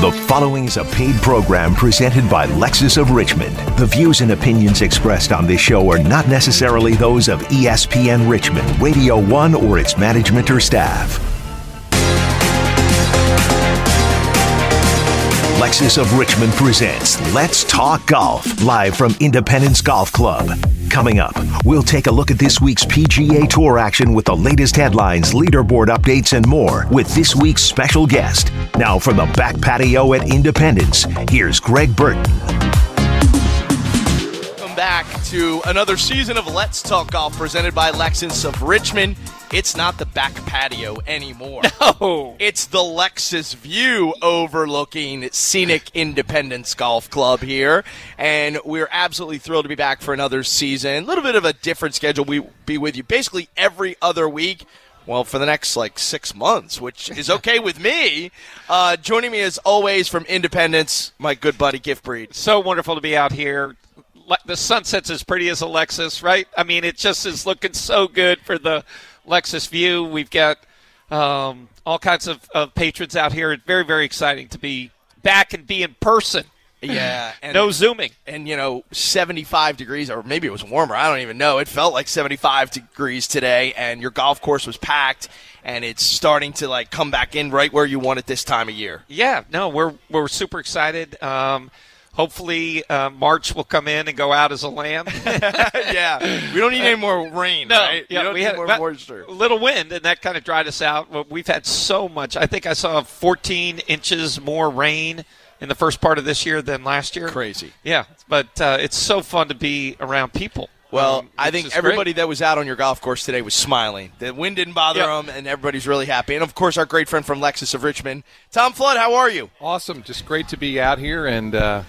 The following is a paid program presented by Lexus of Richmond. The views and opinions expressed on this show are not necessarily those of ESPN Richmond, Radio 1, or its management or staff. Lexus of Richmond presents Let's Talk Golf, live from Independence Golf Club. Coming up, we'll take a look at this week's PGA Tour action with the latest headlines, leaderboard updates, and more with this week's special guest. Now, from the back patio at Independence, here's Greg Burton. Welcome back to another season of Let's Talk Golf presented by Lexus of Richmond. It's not the back patio anymore. No. It's the Lexus View overlooking scenic Independence Golf Club here. And we're absolutely thrilled to be back for another season. A little bit of a different schedule. We'll be with you basically every other week. Well, for the next like six months, which is okay with me. Uh, joining me as always from Independence, my good buddy Giff Breed. So wonderful to be out here. The sunset's as pretty as Alexis, right? I mean, it just is looking so good for the Lexus view. We've got um, all kinds of, of patrons out here. It's very, very exciting to be back and be in person. Yeah, and No zooming. and you know 75 degrees or maybe it was warmer i don't even know it felt like 75 degrees today and your golf course was packed and it's starting to like come back in right where you want it this time of year Yeah, no, we're we're super excited. Um, hopefully, uh, March will come in and go out as a lamb. yeah we don't need any more rain right yeah, we don't we need had more moisture A little wind, and that kind of dried us out. Well, We've had so much. I think I saw 14 inches more rain in the first part of this year than last year. crazy Yeah, but uh, it's so fun to be around people. well Um, i think everybody great. that was out on your golf course today was smiling the wind didn't bother Yep. them and everybody's really happy and of course our great friend from lexus of richmond tom flood how are you Awesome. Just great to be out here and uh,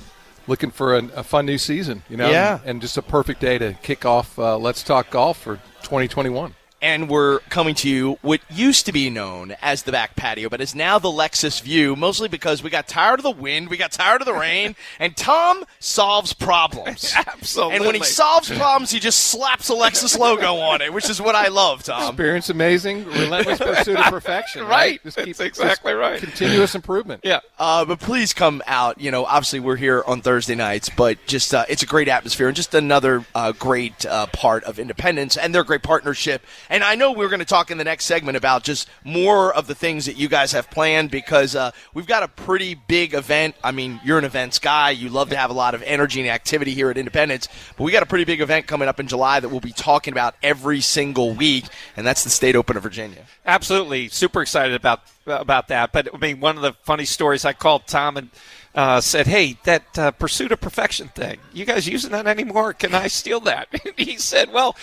looking for a, a fun new season, you know? Yeah. And just a perfect day to kick off uh, Let's Talk Golf for 2021. And we're coming to you what used to be known as the back patio, but is now the Lexus View, mostly because we got tired of the wind, we got tired of the rain, and Tom solves problems. Absolutely. And when he solves problems, he just slaps a Lexus logo on it, which is what I love, Tom. Experience amazing, relentless pursuit of perfection. Right. Just That's keep exactly just right. Continuous improvement. Yeah. Uh, but please come out. You know, obviously we're here on Thursday nights, but just uh, it's a great atmosphere and just another uh, great uh, part of Independence and their great partnership. And I know we're going to talk in the next segment about just more of the things that you guys have planned because uh, we've got a pretty big event. I mean, you're an events guy. You love to have a lot of energy and activity here at Independence, but we got a pretty big event coming up in July that we'll be talking about every single week, and that's the State Open of Virginia. Absolutely, super excited about about that. But I mean, one of the funny stories I called Tom and uh, said, "Hey, that uh, pursuit of perfection thing, you guys using that anymore? Can I steal that?" he said, "Well."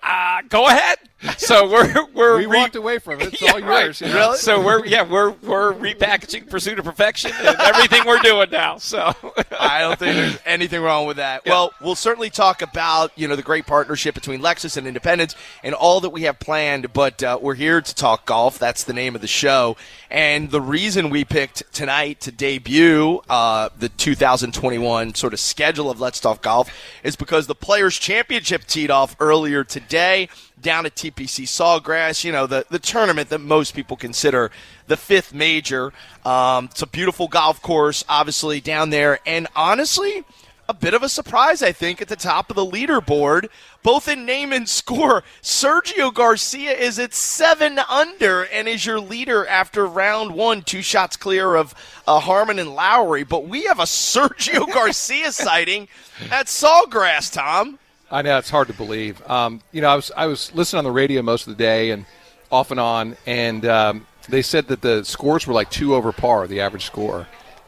Uh, go ahead. So we're we're We re- walked away from it. It's Yeah, all yours. right. you know? So we're yeah we're we're repackaging Pursuit of Perfection and everything we're doing now. So I don't think there's anything wrong with that. Well, we'll certainly talk about you know the great partnership between Lexus and Independence and all that we have planned. But uh, we're here to talk golf. That's the name of the show, and the reason we picked tonight to debut uh, the 2021 sort of schedule of Let's Talk Golf is because the Players Championship teed off earlier today down at TPC Sawgrass, you know, the, the tournament that most people consider the fifth major. Um, it's a beautiful golf course, obviously, down there. And honestly, a bit of a surprise, I think, at the top of the leaderboard, both in name and score. Sergio Garcia is at seven under and is your leader after round one, two shots clear of uh, Harman and Lowry. But we have a Sergio Garcia sighting at Sawgrass, Tom. I know it's hard to believe. Um, you know, I was I was listening on the radio most of the day and off and on, and um, they said that the scores were like two over par, the average score.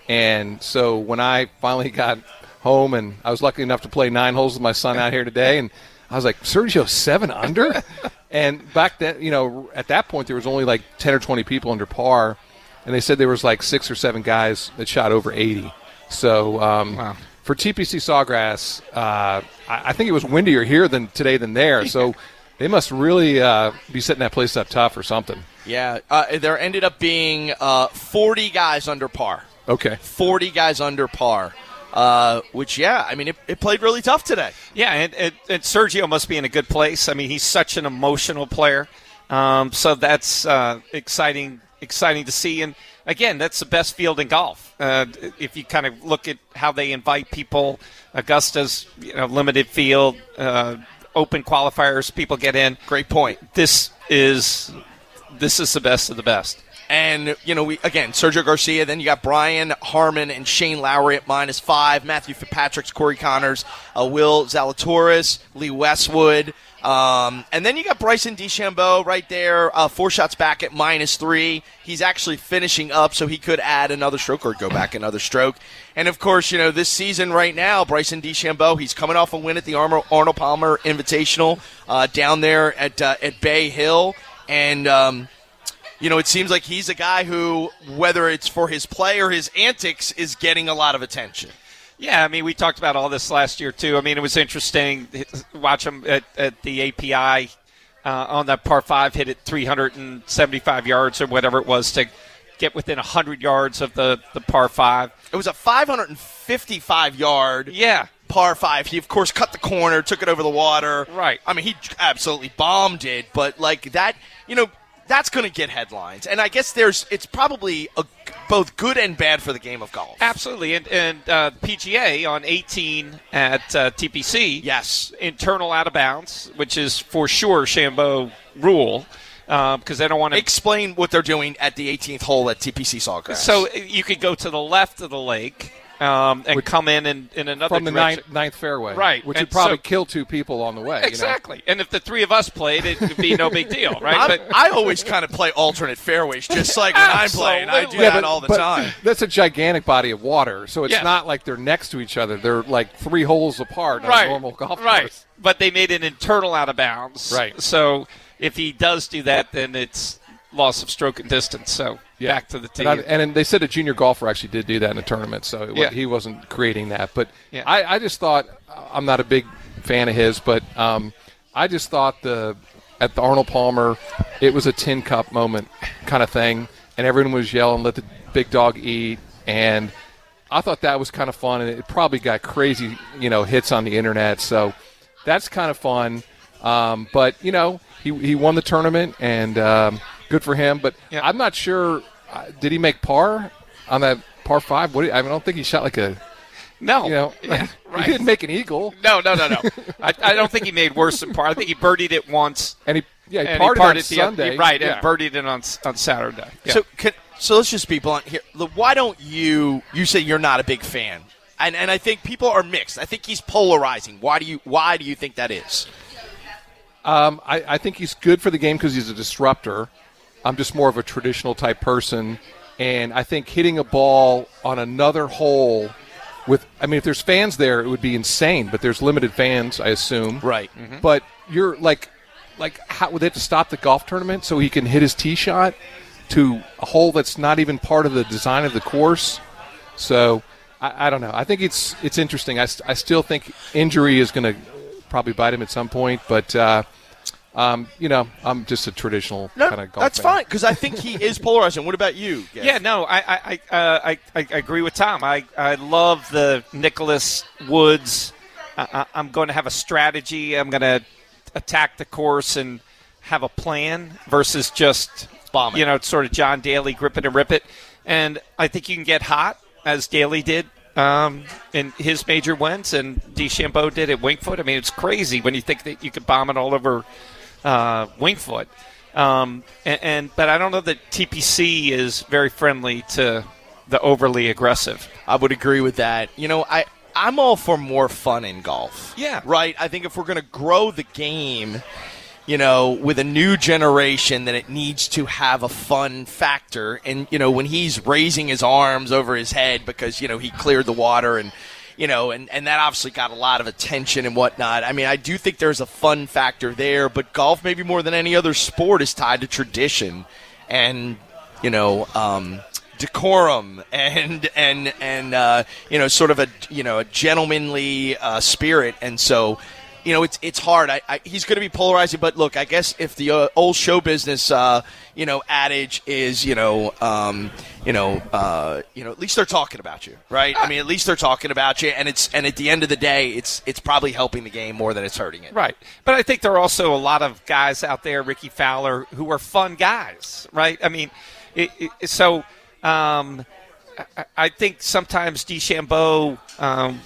And so when I finally got home, and I was lucky enough to play nine holes with my son out here today, and I was like, Sergio seven under, and back then, you know, at that point there was only like ten or twenty people under par, and they said there was like six or seven guys that shot over eighty. So um, for TPC Sawgrass, uh, I, I think it was windier here than today than there. So they must really uh, be setting that place up tough or something. Yeah, uh, there ended up being uh, 40 guys under par. Okay. 40 guys under par. Uh, which, yeah, I mean, it, it played really tough today. Yeah, and, and, and Sergio must be in a good place. I mean, he's such an emotional player, um, so that's uh, exciting. Exciting to see, and again, that's the best field in golf. Uh, if you kind of look at how they invite people, Augusta's you know, limited field, uh, open qualifiers, people get in. Great point. This is this is the best of the best. And, you know, we again, Sergio Garcia, then you got Brian Harman and Shane Lowry at minus five, Matthew Fitzpatrick's, Corey Conners, uh, Will Zalatoris, Lee Westwood. Um, and then you got Bryson DeChambeau right there, uh, four shots back at minus three. He's actually finishing up, so he could add another stroke or go back another stroke. And of course, you know, this season right now, Bryson DeChambeau, he's coming off a win at the Arnold Palmer Invitational uh, down there at, uh, at Bay Hill. And, um, you know, it seems like he's a guy who, whether it's for his play or his antics, is getting a lot of attention. Yeah, I mean, we talked about all this last year too. I mean, it was interesting watch him at, at the API uh, on that par five, hit it 375 yards or whatever it was to get within 100 yards of the, the par five. It was a 555 yard. Yeah. Par five. He of course cut the corner, took it over the water. Right. I mean, he absolutely bombed it, but like that, you know, that's going to get headlines. And I guess there's it's probably a, both good and bad for the game of golf. Absolutely, and and uh, PGA on 18 at uh, TPC. Yes, internal out of bounds, which is for sure Shambo rule. Because um, they don't want to explain what they're doing at the 18th hole at TPC Sawgrass. So you could go to the left of the lake, um, and come in, in in another from the direction. ninth, ninth fairway, right? Which and would probably so, kill two people on the way. Exactly. You know? And if the three of us played, it would be no big deal, right? but, I always kind of play alternate fairways, just like when I'm playing. I do yeah, that but, all the but time. That's a gigantic body of water, so it's Yeah. not like they're next to each other. They're like three holes apart on right. a normal golf right. course. But they made an internal out of bounds. Right. So if he does do that, then it's loss of stroke and distance. So Yeah. back to the team. And, I, and they said a junior golfer actually did do that in a tournament, so it, Yeah. he wasn't creating that. But Yeah. I, I just thought I'm not a big fan of his, but um, I just thought the at the Arnold Palmer, it was a tin cup moment kind of thing, and everyone was yelling, "Let the big dog eat!" and I thought that was kind of fun, and it probably got crazy, you know, hits on the internet. So that's kind of fun. Um, but you know, he he won the tournament, and um, good for him. But Yeah. I'm not sure. Uh, did he make par on that par five? What? do you- I, mean, I don't think he shot like a. no. You know, Yeah, right. he didn't make an eagle, No, no, no, no. I, I don't think he made worse than par. I think he birdied it once. and he yeah he and parted he on partied the Sunday, right, Yeah. and birdied it on on Saturday. Yeah. So, can, so let's just be blunt here. Look, Why don't you? You say you're not a big fan, and and I think people are mixed. I think he's polarizing. Why do you? Why do you think that is? Um, I, I think he's good for the game because he's a disruptor. I'm just more of a traditional type person, and I think hitting a ball on another hole with I mean, if there's fans there, it would be insane. But there's limited fans, I assume. Right. But you're like, like, how would they have to stop the golf tournament so he can hit his tee shot to a hole that's not even part of the design of the course? So I, I don't know. I think it's it's interesting. I, I still think injury is going to probably bite him at some point, but. Uh, um, you know, I'm just a traditional No, kind of golf that's fan. fine because I think he is polarizing. What about you? Gav? Yeah, no, I I I, uh, I I agree with Tom. I I love the Nicklaus Woods. I, I, I'm going to have a strategy. I'm going to attack the course and have a plan versus just Bomb it. You know, it's sort of John Daly grip it and rip it. And I think you can get hot as Daly did um, in his major wins, and DeChambeau did at Wingfoot. I mean, it's crazy when you think that you could bomb it all over uh, Wingfoot. Um, and, and but I don't know that TPC is very friendly to the overly aggressive. I would agree with that. You know, I I'm all for more fun in golf. Yeah. Right? I think if we're going to grow the game, you know, with a new generation, then it needs to have a fun factor. And, you know, when he's raising his arms over his head because, you know, he cleared the water and, you know, and, and that obviously got a lot of attention and whatnot. I mean, I do think there's a fun factor there, but golf, maybe more than any other sport, is tied to tradition and, you know, um, decorum and and and uh, you know sort of a you know a gentlemanly uh, spirit and so you know it's it's hard I, I, he's going to be polarizing but look I guess if the uh, old show business uh, you know adage is you know um, you know uh, you know at least they're talking about you right I mean at least they're talking about you and it's and at the end of the day it's it's probably helping the game more than it's hurting it Right. But I think there are also a lot of guys out there, Rickie Fowler, who are fun guys, right? I mean, it, it, so Um, I, I think sometimes DeChambeau. Um,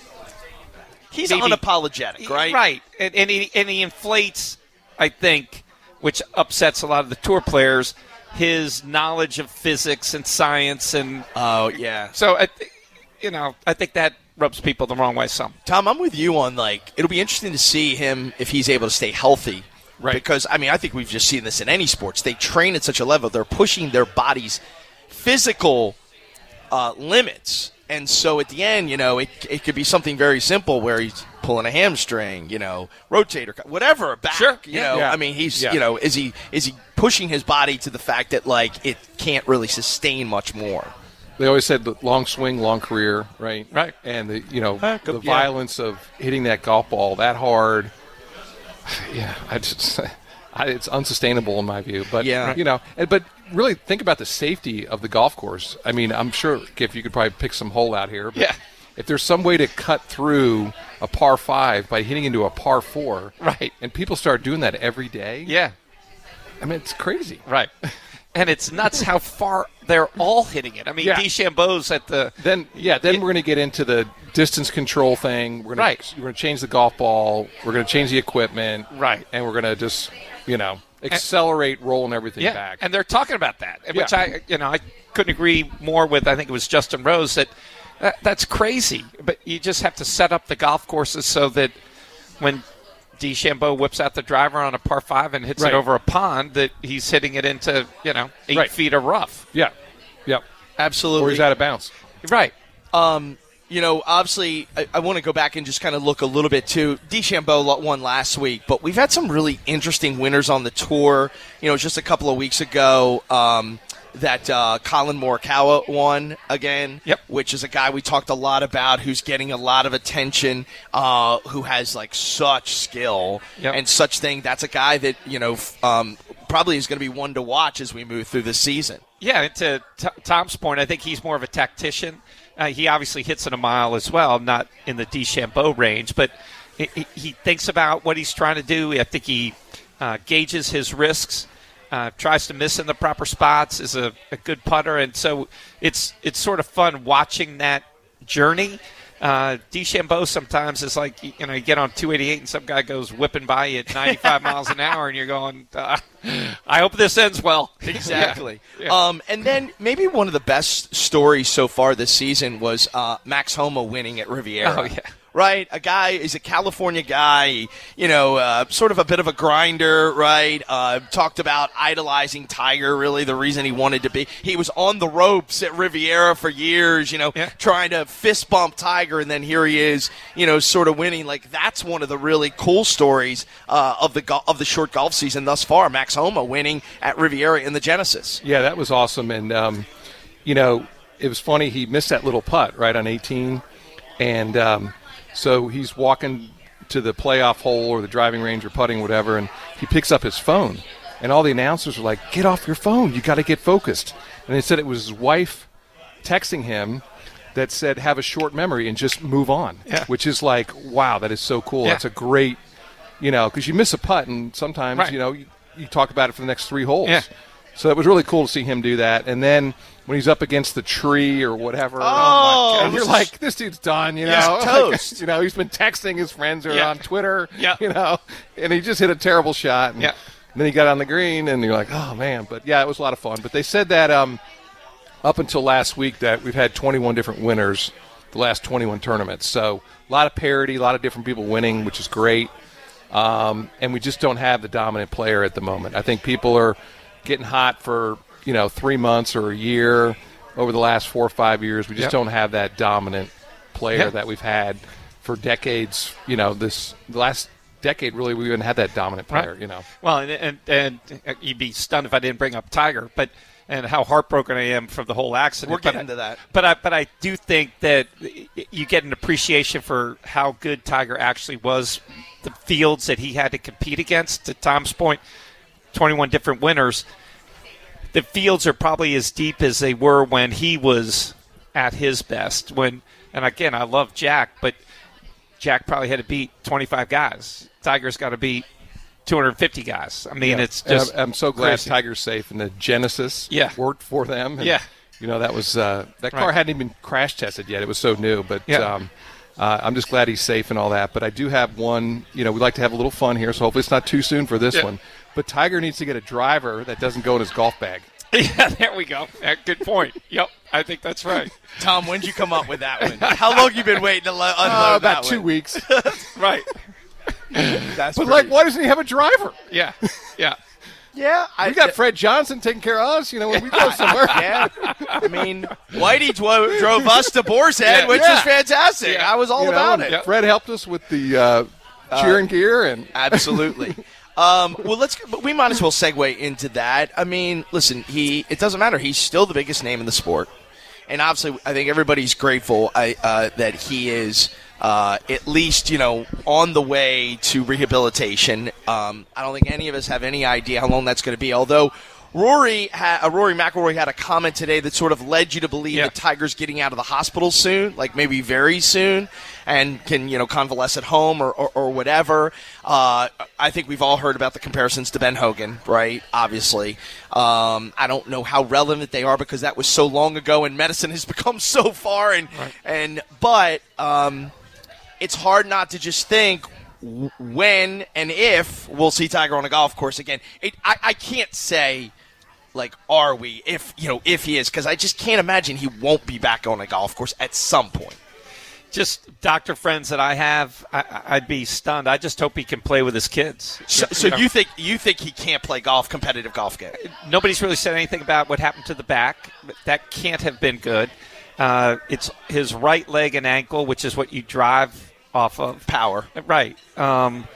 He's maybe- unapologetic, right? Right, and, and, he, and he inflates, I think, which upsets a lot of the tour players, his knowledge of physics and science, and Oh yeah. so I, you know, I think that rubs people the wrong way. Some. Tom, I'm with you on like it'll be interesting to see him if he's able to stay healthy. Right. Because I mean, I think we've just seen this in any sports. They train at such a level; they're pushing their body's physical uh, limits, and so at the end, you know, it it could be something very simple where he's pulling a hamstring, you know, rotator, cuff, whatever, back. Sure. You Yeah. know, Yeah. I mean, he's Yeah. you know, is he is he pushing his body to the fact that like it can't really sustain much more? They always said the long swing, long career, right? Right. And the you know good- the yeah. violence of hitting that golf ball that hard. Yeah, I just I, it's unsustainable in my view. But Yeah. you know, but really think about the safety of the golf course. I mean, I'm sure if you could probably pick some hole out here. But Yeah. If there's some way to cut through a par five by hitting into a par four, Right. and people start doing that every day, Yeah. I mean, it's crazy. Right. And it's nuts how far they're all hitting it. I mean, Yeah. DeChambeau's at the Then yeah, then we're going to get into the distance control thing. We're going Right. to we're going to change the golf ball. We're going to change the equipment. Right. And we're going to just you know accelerate rolling everything yeah, back. and they're talking about that, which Yeah. I, you know, I couldn't agree more with. I think it was Justin Rose that, that that's crazy. But you just have to set up the golf courses so that when DeChambeau whips out the driver on a par five and hits Right. it over a pond, that he's hitting it into you know eight Right. feet of rough. yeah, yep. Absolutely. Or he's out of bounds. Right. Um, you know, obviously, I, I want to go back and just kind of look a little bit too. DeChambeau won last week, but we've had some really interesting winners on the tour. You know, just a couple of weeks ago, um, that uh, Collin Morikawa won again. Yep. Which is a guy we talked a lot about, who's getting a lot of attention, uh, who has like such skill Yep. and such thing. That's a guy that you know f- um, probably is going to be one to watch as we move through the season. Yeah, and to T- Tom's point, I think he's more of a tactician. Uh, he obviously hits it a mile as well, not in the DeChambeau range, but he, he- thinks about what he's trying to do. I think he uh, gauges his risks, uh, tries to miss in the proper spots, is a, a good putter, and so it's it's sort of fun watching that journey. Uh, DeChambeau sometimes is like you know you get on 288 and some guy goes whipping by you at 95 miles an hour and you're going, uh, I hope this ends well. Exactly. Yeah. Um, and then maybe one of the best stories so far this season was uh, Max Homa winning at Riviera. Oh, yeah. Right, a guy is a California guy, you know, uh, sort of a bit of a grinder, right? Uh, talked about idolizing Tiger. Really, the reason he wanted to be, he was on the ropes at Riviera for years, you know, Yeah. trying to fist bump Tiger, and then here he is, you know, sort of winning. Like that's one of the really cool stories uh, of the go- of the short golf season thus far. Max Homa winning at Riviera in the Genesis. Yeah, that was awesome. And, um, you know, it was funny. He missed that little putt right on 18. And um, so he's walking to the playoff hole or the driving range or putting, whatever, and he picks up his phone. And all the announcers are like, get off your phone. You got to get focused. And they said it was his wife texting him that said, have a short memory and just move on. Yeah. Which is like, wow, that is so cool. Yeah. That's a great, you know, because you miss a putt and sometimes, Right. you know, you, you talk about it for the next three holes. Yeah. So it was really cool to see him do that. And then when he's up against the tree or whatever, Oh, and you're like, this dude's done, you know. Yeah, Like, toast. you know, he's been texting his friends or Yeah. on Twitter, Yeah. you know, and he just hit a terrible shot. And Yeah. then he got on the green, and you're like, oh man. But yeah, it was a lot of fun. But they said that um, up until last week that we've had 21 different winners the last 21 tournaments. So a lot of parity, a lot of different people winning, which is great. Um, and we just don't have the dominant player at the moment. I think people are getting hot for you know three months or a year over the last four or five years. We just Yep. don't have that dominant player Yeah. that we've had for decades. You know, this the last decade really we haven't had that dominant player. Right. You know, Well, and, and and you'd be stunned if I didn't bring up Tiger, but and how heartbroken I am from the whole accident. We're But getting I- to that. But I but I do think that you get an appreciation for how good Tiger actually was, the fields that he had to compete against. To Tom's point, twenty-one different winners. The fields are probably as deep as they were when he was at his best. When and again, I love Jack, but Jack probably had to beat twenty-five guys. Tiger's got to beat 250 guys. I mean, Yeah. it's just I'm, I'm so glad crazy. Tiger's safe and the Genesis Yeah. worked for them. And, Yeah. You know, that was uh, that car Right. hadn't even crash tested yet. It was so new, but Yeah. um, uh, I'm just glad he's safe and all that. But I do have one. You know, we like to have a little fun here, so hopefully it's not too soon for this Yeah. one. But Tiger needs to get a driver that doesn't go in his golf bag. yeah, there we go. Good point. Yep, I think that's right. Tom, when'd you come up with that one? How long you been waiting to lo- unload Uh, that about two one? weeks. Right. That's but pretty- like, why doesn't he have a driver? Yeah. Yeah. yeah, I We got Fred Johnson taking care of us. You know, when we go somewhere. Yeah, I mean, Whitey dro- drove us to Boar's Head, Yeah. which Yeah. is fantastic. Yeah. I was all You about and it. Fred helped us with the uh, cheering gear and Absolutely. Um, well, let's. But we might as well segue into that. I mean, listen, he. It doesn't matter. He's still the biggest name in the sport, and obviously, I think everybody's grateful I, uh, that he is uh, at least you know on the way to rehabilitation. Um, I don't think any of us have any idea how long that's going to be. Although. Rory, ha- uh, Rory McIlroy had a comment today that sort of led you to believe Yeah. that Tiger's getting out of the hospital soon, like maybe very soon, and can you know convalesce at home or, or, or whatever. Uh, I think we've all heard about the comparisons to Ben Hogan, right? Obviously, um, I don't know how relevant they are because that was so long ago, and medicine has become so far, and and but um, it's hard not to just think when and if we'll see Tiger on a golf course again. It, I, I can't say like are we if you know if he is because I just can't imagine he won't be back on a golf course at some point. Just doctor friends that I have, I, I'd be stunned. I just hope he can play with his kids. So, so know, you think you think he can't play golf, competitive golf game? nobody's really said anything about what happened to the back. That can't have been good. Uh, it's his right leg and ankle, which is what you drive off of. Power. Right. Um,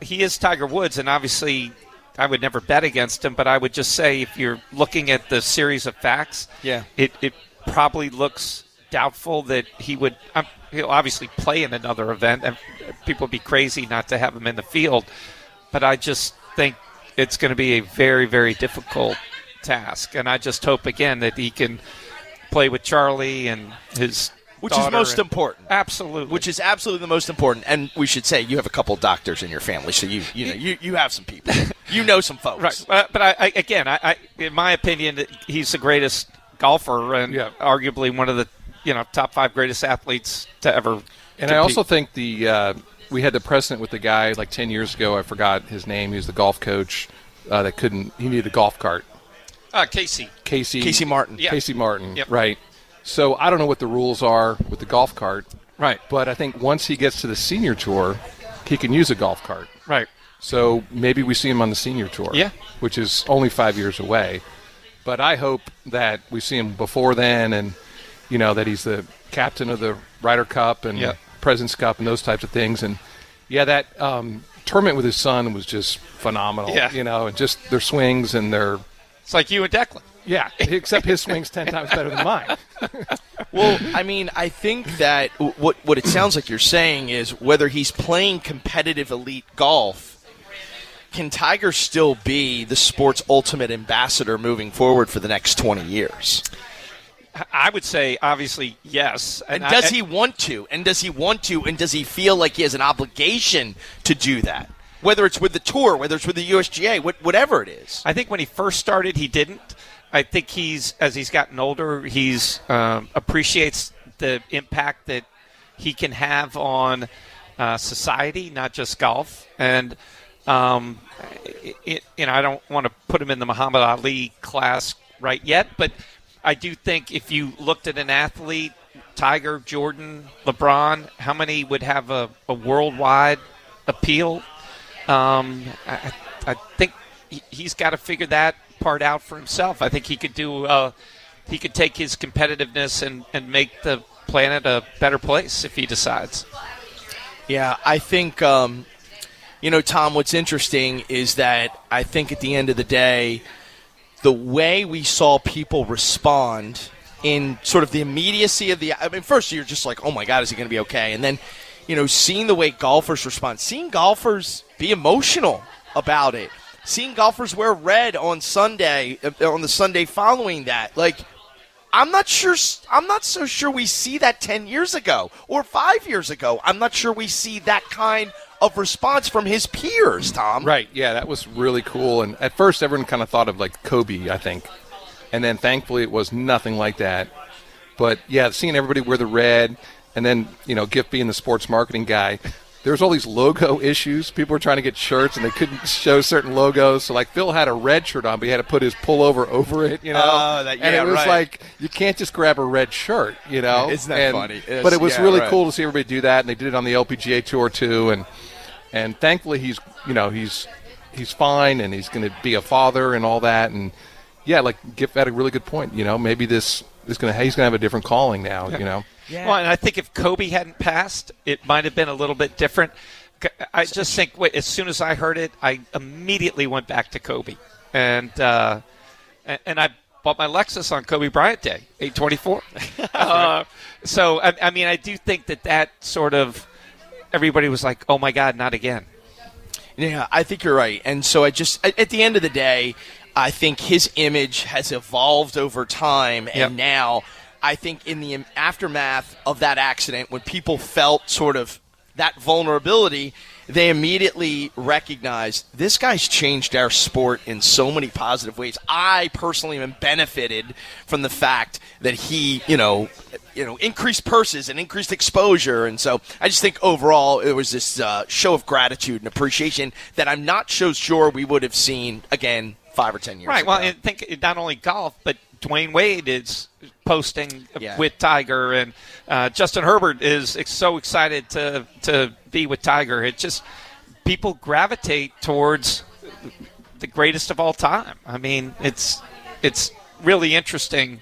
he is Tiger Woods, and obviously, I would never bet against him. But I would just say, if you're looking at the series of facts, Yeah. it it probably looks doubtful that he would. Um, he'll obviously play in another event, and people would be crazy not to have him in the field. But I just think it's going to be a very, very difficult task, and I just hope again that he can play with Charlie and his. Which is most and- important. Absolutely. Which is absolutely the most important. And we should say you have a couple doctors in your family, so you you know you, you have some people, you know some folks. Right, uh, but I, I again, I, I, in my opinion, he's the greatest golfer and Yeah. arguably one of the you know top five greatest athletes to ever. And I also think the uh, we had the precedent with the guy like ten years ago. I forgot his name. He was the golf coach uh, that couldn't. He needed a golf cart. uh, Casey. Casey Casey Martin. Yeah. Casey Martin. Yep. Right. So I don't know what the rules are with the golf cart. Right. But I think once he gets to the senior tour, he can use a golf cart. Right. So maybe we see him on the senior tour. Yeah. Which is only five years away. But I hope that we see him before then and, you know, that he's the captain of the Ryder Cup and Yeah. President's Cup and those types of things. And, yeah, that um, tournament with his son was just phenomenal. Yeah. You know, and just their swings and their. It's like you and Declan. Yeah, except his swing's 10 times better than mine. Well, I mean, I think that what what it sounds like you're saying is whether he's playing competitive elite golf, can Tiger still be the sport's ultimate ambassador moving forward for the next 20 years? I would say obviously yes. And I- does I- he want to? And does he want to? And does he feel like he has an obligation to do that? Whether it's with the tour, whether it's with the USGA, whatever it is. I think when he first started, he didn't. I think he's as he's gotten older, he's um, appreciates the impact that he can have on uh, society, not just golf. And um, it, you know, I don't want to put him in the Muhammad Ali class right yet, but I do think if you looked at an athlete, Tiger, Jordan, LeBron, how many would have a, a worldwide appeal? Um, I, I think he- he's got to figure that part out for himself. I think he could do. Uh, he could take his competitiveness and, and make the planet a better place if he decides. Yeah, I think, um, you know, Tom, what's interesting is that I think at the end of the day, the way we saw people respond in sort of the immediacy of the. I mean, first you're just like, oh my God, is he going to be okay? And then, you know, seeing the way golfers respond, seeing golfers be emotional about it, seeing golfers wear red on Sunday, uh, on the Sunday following that, like. I'm not sure. I'm not so sure we see that ten years ago or five years ago. I'm not sure we see that kind of response from his peers. Tom, Right. Yeah, that was really cool. And at first, everyone kind of thought of like Kobe, I think. And then thankfully it was nothing like that. But yeah, seeing everybody wear the red, and then you know, Giff being the sports marketing guy, there was all these logo issues. People were trying to get shirts and they couldn't show certain logos. So like Phil had a red shirt on, but he had to put his pullover over it. You know, Oh, that- yeah, and it was right. like you can't just grab a red shirt. You know, Isn't that And- funny? It's- but it was yeah, really right. cool to see everybody do that, and they did it on the LPGA tour too. And and thankfully he's you know he's he's fine and he's going to be a father and all that. And yeah, like Giff had a really good point. You know, maybe this is going to he's going to have a different calling now. You know. yeah. Well, and I think if Kobe hadn't passed, it might have been a little bit different. i just think wait, as soon as I heard it, I immediately went back to Kobe, and uh, and, I bought my Lexus on Kobe Bryant Day, eight twenty four. uh, so I, I mean, I do think that that sort of everybody was like, "Oh my God, not again." Yeah, I think you're right. And so I just, at the end of the day, I think his image has evolved over time. And Yep. now I think in the aftermath of that accident, when people felt sort of that vulnerability, they immediately recognized this guy's changed our sport in so many positive ways. I personally am benefited from the fact that he, you know, you know, increased purses and increased exposure, and so I just think overall it was this uh, show of gratitude and appreciation that I'm not so sure we would have seen again five or ten years Right. ago. Well, and think not only golf, but Dwyane Wade is posting Yeah. with Tiger, and uh, Justin Herbert is so excited to to be with Tiger. It just people gravitate towards the greatest of all time. I mean, it's it's really interesting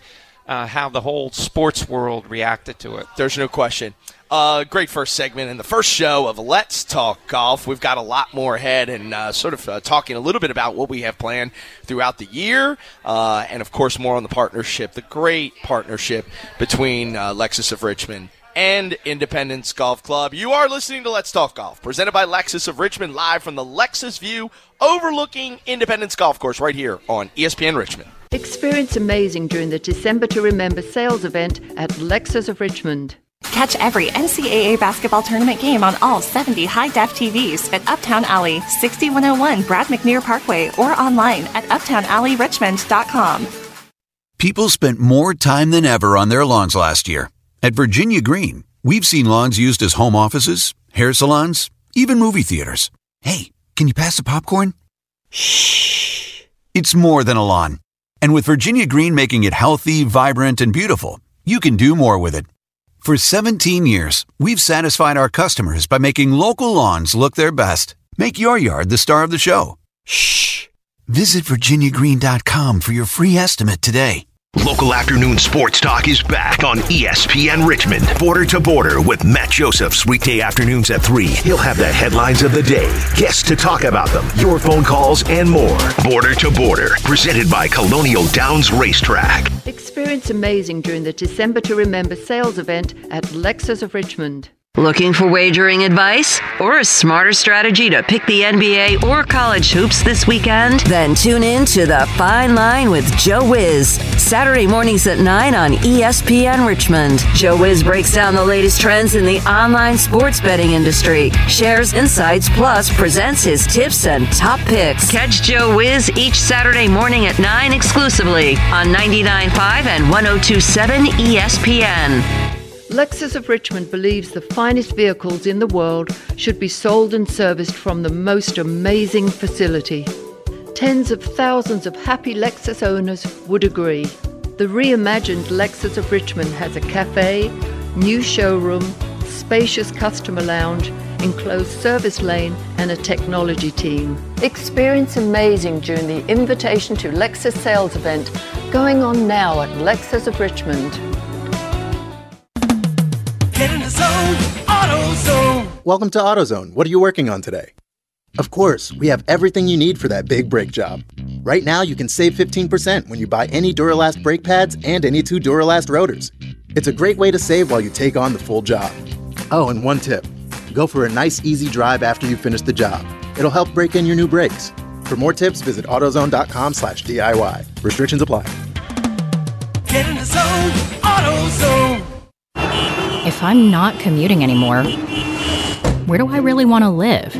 uh, how the whole sports world reacted to it. There's no question. Uh, great first segment and the first show of Let's Talk Golf. We've got a lot more ahead and uh, sort of uh, talking a little bit about what we have planned throughout the year, uh, and of course more on the partnership, the great partnership between uh, Lexus of Richmond and Independence Golf Club. You are listening to Let's Talk Golf, presented by Lexus of Richmond, live from the Lexus View overlooking Independence Golf Course right here on ESPN Richmond. Experience amazing during the December to Remember sales event at Lexus of Richmond. Catch every NCAA basketball tournament game on all 70 high def TVs at Uptown Alley, 6101 Brad McNeer Parkway, or online at uptownalleyrichmond.com. People spent more time than ever on their lawns last year. At Virginia Green, we've seen lawns used as home offices, hair salons, even movie theaters. Hey, can you pass the popcorn? Shh. It's more than a lawn. And with Virginia Green making it healthy, vibrant, and beautiful, you can do more with it. For 17 years, we've satisfied our customers by making local lawns look their best. Make your yard the star of the show. Shh. Visit virginiagreen.com for your free estimate today. Local afternoon sports talk is back on ESPN Richmond. Border to border with Matt Josephs weekday afternoons at 3. He'll have the headlines of the day, guests to talk about them, your phone calls, and more. Border to border, presented by Colonial Downs Racetrack. Experience amazing during the December to Remember sales event at Lexus of Richmond. Looking for wagering advice or a smarter strategy to pick the NBA or college hoops this weekend? Then tune in to The Fine Line with Joe Wiz. Saturday mornings at 9 on ESPN Richmond. Joe Wiz breaks down the latest trends in the online sports betting industry, shares insights, plus presents his tips and top picks. Catch Joe Wiz each Saturday morning at 9 exclusively on 99.5 and 1027 ESPN. Lexus of Richmond believes the finest vehicles in the world should be sold and serviced from the most amazing facility. Tens of thousands of happy Lexus owners would agree. The reimagined Lexus of Richmond has a cafe, new showroom, spacious customer lounge, enclosed service lane, and a technology team. Experience amazing during the Invitation to Lexus sales event going on now at Lexus of Richmond. Get in the zone, AutoZone. Welcome to AutoZone. What are you working on today? Of course, we have everything you need for that big brake job. Right now, you can save 15% when you buy any Duralast brake pads and any two Duralast rotors. It's a great way to save while you take on the full job. Oh, and one tip go for a nice, easy drive after you finish the job. It'll help break in your new brakes. For more tips, visit AutoZone.com slash DIY. Restrictions apply. Get in the zone, AutoZone. If I'm not commuting anymore, where do I really want to live?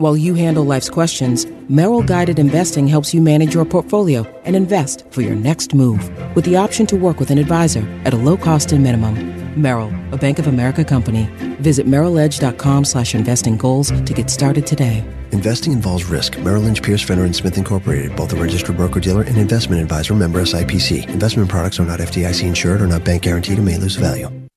While you handle life's questions, Merrill Guided Investing helps you manage your portfolio and invest for your next move with the option to work with an advisor at a low cost and minimum. Merrill, a Bank of America company. Visit merrilledge.com slash investing goals to get started today. Investing involves risk. Merrill Lynch, Pierce, Fenner, and Smith Incorporated, both a registered broker-dealer and investment advisor member SIPC. Investment products are not FDIC insured or not bank guaranteed and may lose value.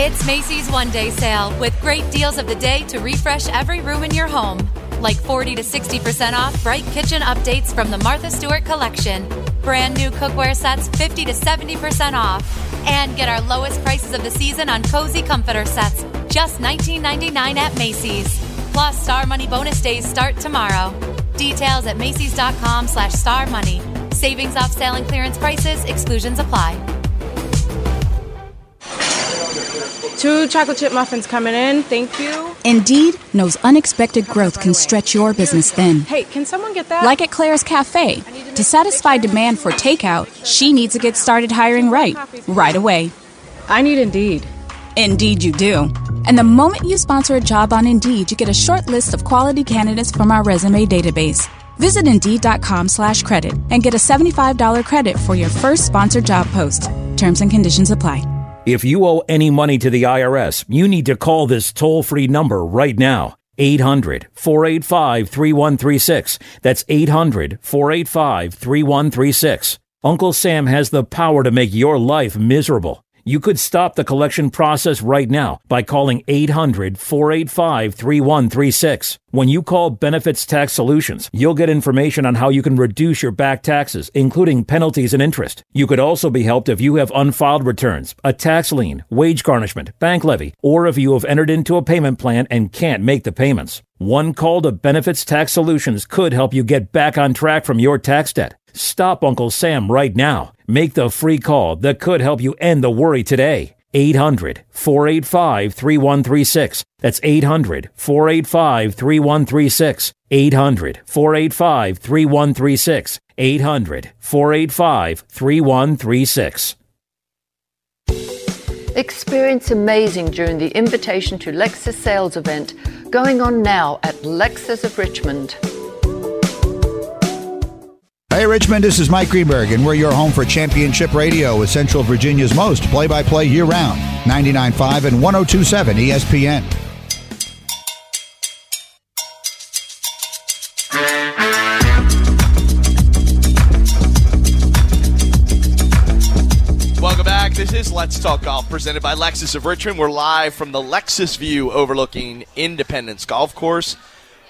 It's Macy's One Day Sale with great deals of the day to refresh every room in your home. Like 40 to 60% off bright kitchen updates from the Martha Stewart collection. Brand new cookware sets 50 to 70% off. And get our lowest prices of the season on cozy comforter sets, just $19.99 at Macy's. Plus, Star Money bonus days start tomorrow. Details at Macy's.com slash Star Money. Savings off sale and clearance prices, exclusions apply. Two chocolate chip muffins coming in. Thank you. Indeed knows unexpected growth can stretch your business thin. Hey, can someone get that? Like at Claire's Cafe. To satisfy demand for takeout, she needs to get started hiring right, right away. I need Indeed. Indeed, you do. And the moment you sponsor a job on Indeed, you get a short list of quality candidates from our resume database. Visit Indeed.com slash credit and get a $75 credit for your first sponsored job post. Terms and conditions apply. If you owe any money to the IRS, you need to call this toll free number right now. 800 485 3136. That's 800 485 3136. Uncle Sam has the power to make your life miserable. You could stop the collection process right now by calling 800 485 3136. When you call Benefits Tax Solutions, you'll get information on how you can reduce your back taxes, including penalties and interest. You could also be helped if you have unfiled returns, a tax lien, wage garnishment, bank levy, or if you have entered into a payment plan and can't make the payments. One call to Benefits Tax Solutions could help you get back on track from your tax debt. Stop Uncle Sam right now. Make the free call that could help you end the worry today. 800 485 3136. That's 800 485 3136. 800 485 3136. 800 485 3136. Experience amazing during the Invitation to Lexus sales event going on now at Lexus of Richmond. Hey Richmond, this is Mike Greenberg, and we're your home for championship radio with Central Virginia's most play by play year round 99.5 and 1027 ESPN. Welcome back. This is Let's Talk Golf, presented by Lexus of Richmond. We're live from the Lexus View overlooking Independence Golf Course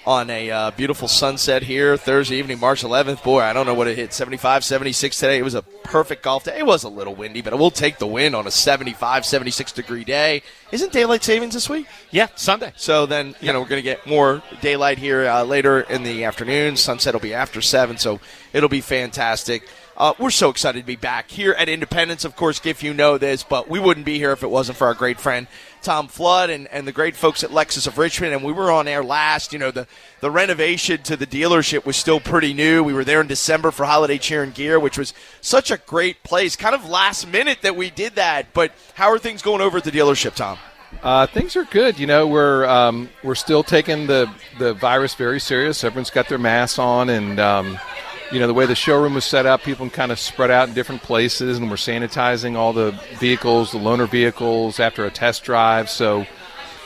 on a uh, beautiful sunset here Thursday evening, March 11th. Boy, I don't know what it hit 75, 76 today. It was a perfect golf day. It was a little windy, but we'll take the win on a 75, 76 degree day. Isn't daylight savings this week? Yeah, Sunday. So then, you know, we're going to get more daylight here uh, later in the afternoon. Sunset will be after 7, so it'll be fantastic. Uh, we're so excited to be back here at Independence. Of course, Giff, you know this, but we wouldn't be here if it wasn't for our great friend Tom Flood and, and the great folks at Lexus of Richmond. And we were on air last. You know, the, the renovation to the dealership was still pretty new. We were there in December for Holiday Cheer and Gear, which was such a great place. Kind of last minute that we did that. But how are things going over at the dealership, Tom? Uh, things are good. You know, we're um, we're still taking the the virus very serious. Everyone's got their masks on, and um, you know the way the showroom was set up, people kind of spread out in different places, and we're sanitizing all the vehicles, the loaner vehicles after a test drive. So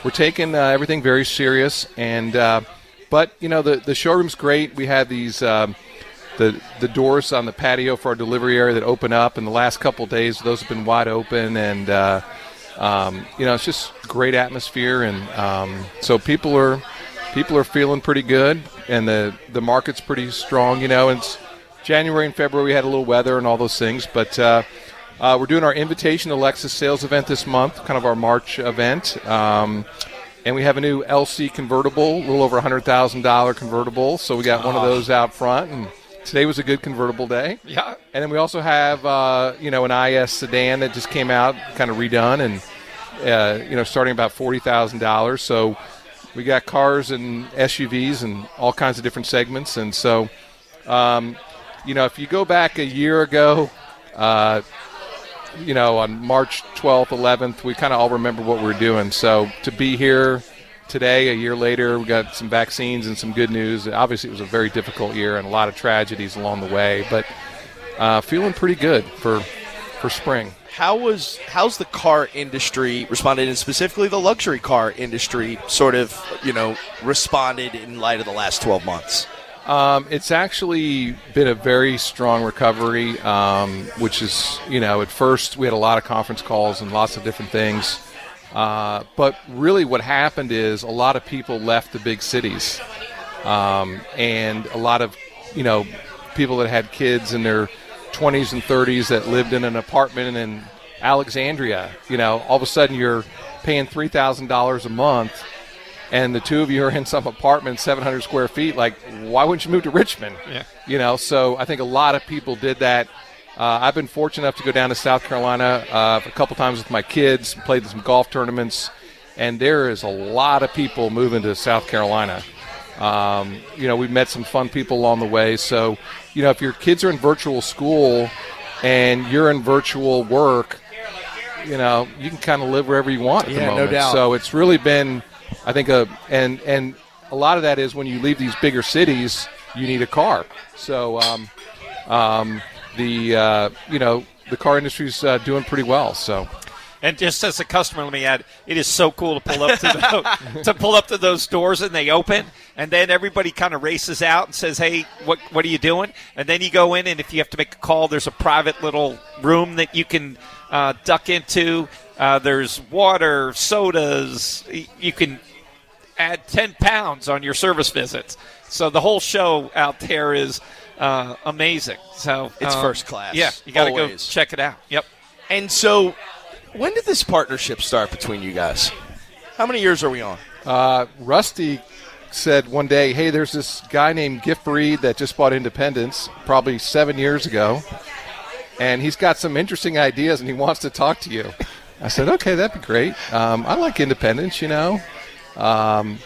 we're taking uh, everything very serious, and uh, but you know the the showroom's great. We had these. Um, the, the doors on the patio for our delivery area that open up in the last couple days those have been wide open and uh, um, you know it's just great atmosphere and um, so people are people are feeling pretty good and the the market's pretty strong you know and January and February we had a little weather and all those things but uh, uh, we're doing our invitation to Lexus sales event this month kind of our March event um, and we have a new LC convertible a little over a hundred thousand dollar convertible so we got one of those out front and Today was a good convertible day. Yeah. And then we also have, uh, you know, an IS sedan that just came out, kind of redone, and uh, you know, starting about forty thousand dollars. So we got cars and SUVs and all kinds of different segments. And so, um, you know, if you go back a year ago, uh, you know, on March 12th, 11th, we kind of all remember what we are doing. So to be here today, a year later, we got some vaccines and some good news. Obviously, it was a very difficult year and a lot of tragedies along the way, but uh, feeling pretty good for for spring. How was how's the car industry responded, and specifically the luxury car industry, sort of you know responded in light of the last twelve months? Um, it's actually been a very strong recovery, um, which is you know at first we had a lot of conference calls and lots of different things, uh, but really what happened is a lot of people left the big cities, um, and a lot of you know people that had kids and their 20s and 30s that lived in an apartment in Alexandria. You know, all of a sudden you're paying three thousand dollars a month, and the two of you are in some apartment, 700 square feet. Like, why wouldn't you move to Richmond? Yeah. You know, so I think a lot of people did that. Uh, I've been fortunate enough to go down to South Carolina uh, a couple times with my kids, played some golf tournaments, and there is a lot of people moving to South Carolina. Um, you know, we've met some fun people along the way. So, you know, if your kids are in virtual school and you're in virtual work, you know, you can kind of live wherever you want at Yeah, the no doubt. So it's really been, I think, a and and a lot of that is when you leave these bigger cities, you need a car. So, um, um, the uh, you know the car industry's uh, doing pretty well. So. And just as a customer, let me add, it is so cool to pull up to the, to pull up to those doors and they open, and then everybody kind of races out and says, "Hey, what what are you doing?" And then you go in, and if you have to make a call, there's a private little room that you can uh, duck into. Uh, there's water, sodas. You can add 10 pounds on your service visits. So the whole show out there is uh, amazing. So It's um, first class. Yeah, you got to go check it out. Yep. And so, when did this partnership start between you guys? How many years are we on? Uh, Rusty said one day, "Hey, there's this guy named Giff Breed that just bought Independence, probably seven years ago, and he's got some interesting ideas, and he wants to talk to you." I said, "Okay, that'd be great. Um, I like Independence, you know." Um,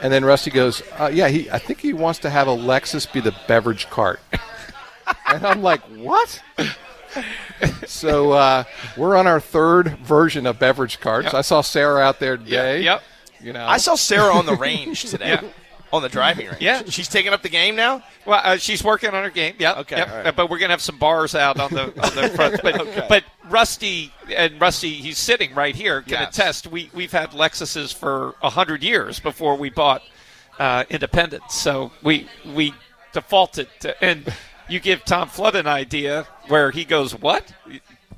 and then Rusty goes, uh, "Yeah, he. I think he wants to have a Lexus be the beverage cart." and I'm like, "What?" so uh, we're on our third version of beverage carts. Yep. I saw Sarah out there today. Yep. You know, I saw Sarah on the range today. Yeah. On the driving range. Yeah. She's taking up the game now? Well, uh, she's working on her game. Yeah. Okay, Yep. all right. Uh, But we're gonna have some bars out on the on the front. But, Okay. but Rusty and Rusty, he's sitting right here. Can Yes. attest. We we've had Lexuses for a hundred years before we bought uh, Independence. So we we defaulted to, and you give Tom Flood an idea where he goes, "What?"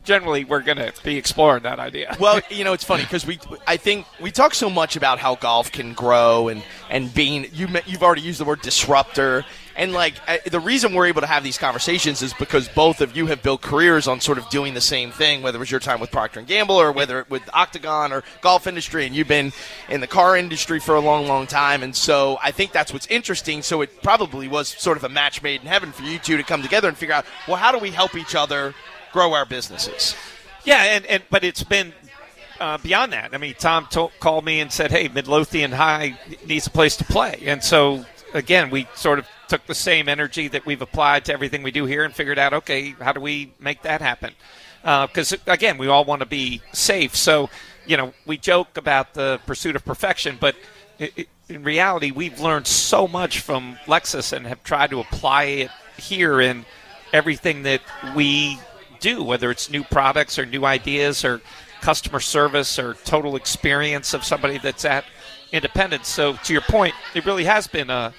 Generally, we're going to be exploring that idea. Well, you know, it's funny because we, I think we talk so much about how golf can grow and and being you, you've already used the word disruptor, and like the reason we're able to have these conversations is because both of you have built careers on sort of doing the same thing, whether it was your time with Procter and Gamble or whether it with Octagon or golf industry, and you've been in the car industry for a long, long time, and so I think that's what's interesting. So it probably was sort of a match made in heaven for you two to come together and figure out, well, how do we help each other grow our businesses? Yeah, and, and but it's been uh, beyond that. I mean, Tom to- called me and said, "Hey, Midlothian High needs a place to play," and so again, we sort of took the same energy that we've applied to everything we do here and figured out, okay, how do we make that happen? Uh, because again, we all want to be safe. So, you know, we joke about the pursuit of perfection, but in reality, we've learned so much from Lexus and have tried to apply it here in everything that we do, whether it's new products or new ideas or customer service or total experience of somebody that's at Independence. So, to your point, it really has been a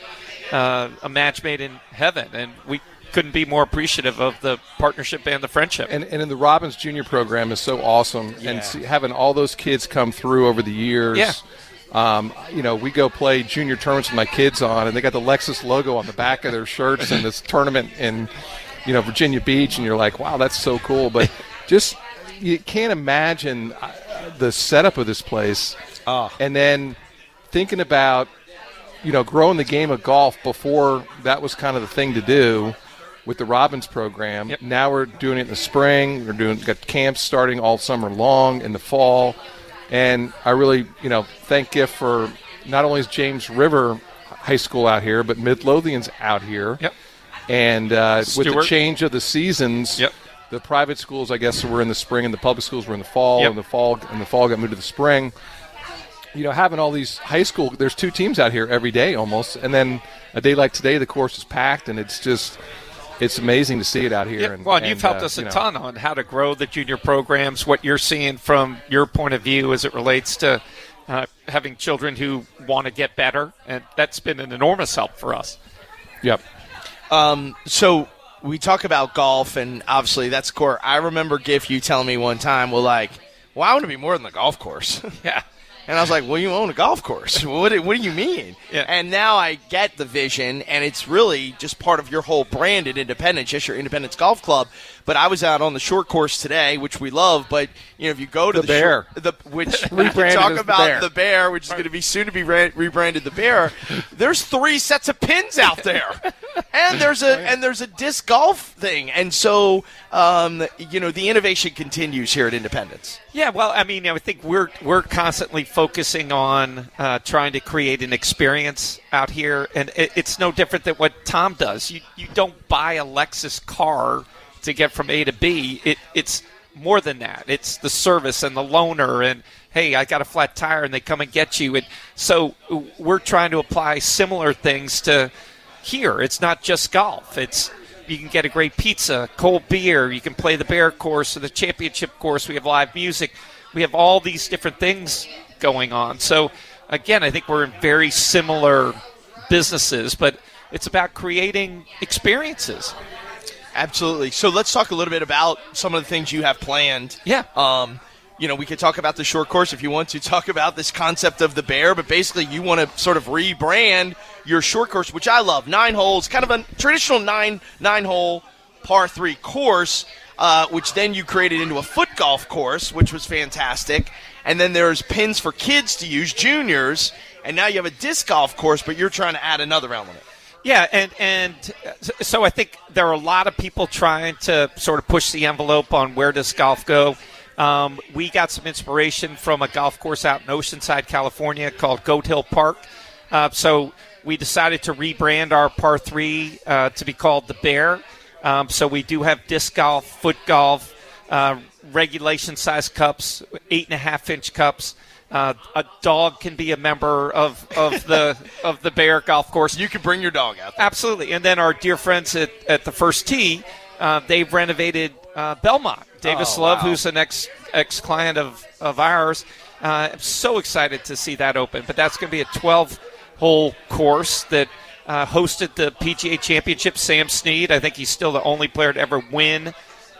uh, a match made in heaven, and we couldn't be more appreciative of the partnership and the friendship. And, and in the Robbins Junior program is so awesome, Yeah. and see, having all those kids come through over the years. Yeah. Um, you know, we go play junior tournaments with my kids on, and they got the Lexus logo on the back of their shirts in this tournament in, you know, Virginia Beach, and you're like, wow, that's so cool. But just you can't imagine uh, the setup of this place, and then thinking about you know, growing the game of golf before that was kind of the thing to do with the Robbins program. Now we're doing it in the spring. We're doing got camps starting all summer long in the fall, and I really, you know, thank Giff for not only is James River High School out here, but Midlothian's out here. Yep. And uh, with the change of the seasons, Yep. the private schools, I guess, were in the spring, and the public schools were in the fall, Yep. and the fall and the fall got moved to the spring you know, having all these high school, there's two teams out here every day almost, and then a day like today, the course is packed, and it's just, it's amazing to see it out here. Yeah, and, well, and you've helped uh, us a you know. ton on how to grow the junior programs, what you're seeing from your point of view as it relates to uh, having children who want to get better, and that's been an enormous help for us. Yep. Um, so we talk about golf, and obviously that's core. I remember Giff you telling me one time, well, like, well, I want to be more than the golf course. yeah. And I was like, well, you own a golf course. What do, what do you mean? Yeah. And now I get the vision, and it's really just part of your whole brand at Independence, just your Independence Golf Club. But I was out on the short course today, which we love. But you know, if you go to The the, Bear. short- the which we talk as the about Bear. the bear, which is going to be soon to be re- rebranded the bear. There's three sets of pins out there, and there's a and there's a disc golf thing, and so um, you know the innovation continues here at Independence. Yeah, well, I mean, I think we're we're constantly focusing on uh, trying to create an experience out here, and it, it's no different than what Tom does. You you don't buy a Lexus car to get from A to B. It it's more than that. It's the service and the loaner, and hey, I got a flat tire, and they come and get you. And so we're trying to apply similar things to here. It's not just golf. It's you can get a great pizza, cold beer. You can play the bear course or the championship course. We have live music. We have all these different things going on. So again, I think we're in very similar businesses, but it's about creating experiences. Absolutely. So let's talk a little bit about some of the things you have planned. Yeah. Um, you know, we could talk about the short course if you want to talk about this concept of the bear, but basically you want to sort of rebrand your short course, which I love. Nine holes, kind of a traditional nine nine hole par three course, uh, which then you created into a foot golf course, which was fantastic. And then there's pins for kids to use, juniors, and now you have a disc golf course, but you're trying to add another element. Yeah, and and so I think there are a lot of people trying to sort of push the envelope on where does golf go. Um, we got some inspiration from a golf course out in Oceanside, California, called Goat Hill Park. Uh, so we decided to rebrand our par three uh, to be called the Bear. Um, so we do have disc golf, foot golf, uh, regulation size cups, eight and a half inch cups. Uh, a dog can be a member of, of the of the Bear Golf Course. You can bring your dog out. Absolutely. And then our dear friends at, at the first tee, uh, they've renovated uh, Belmont. Davis Oh, Love, wow. who's an ex ex client of of ours, uh, I'm so excited to see that open. But that's going to be a 12 hole course that uh, hosted the PGA Championship. Sam Snead, I think he's still the only player to ever win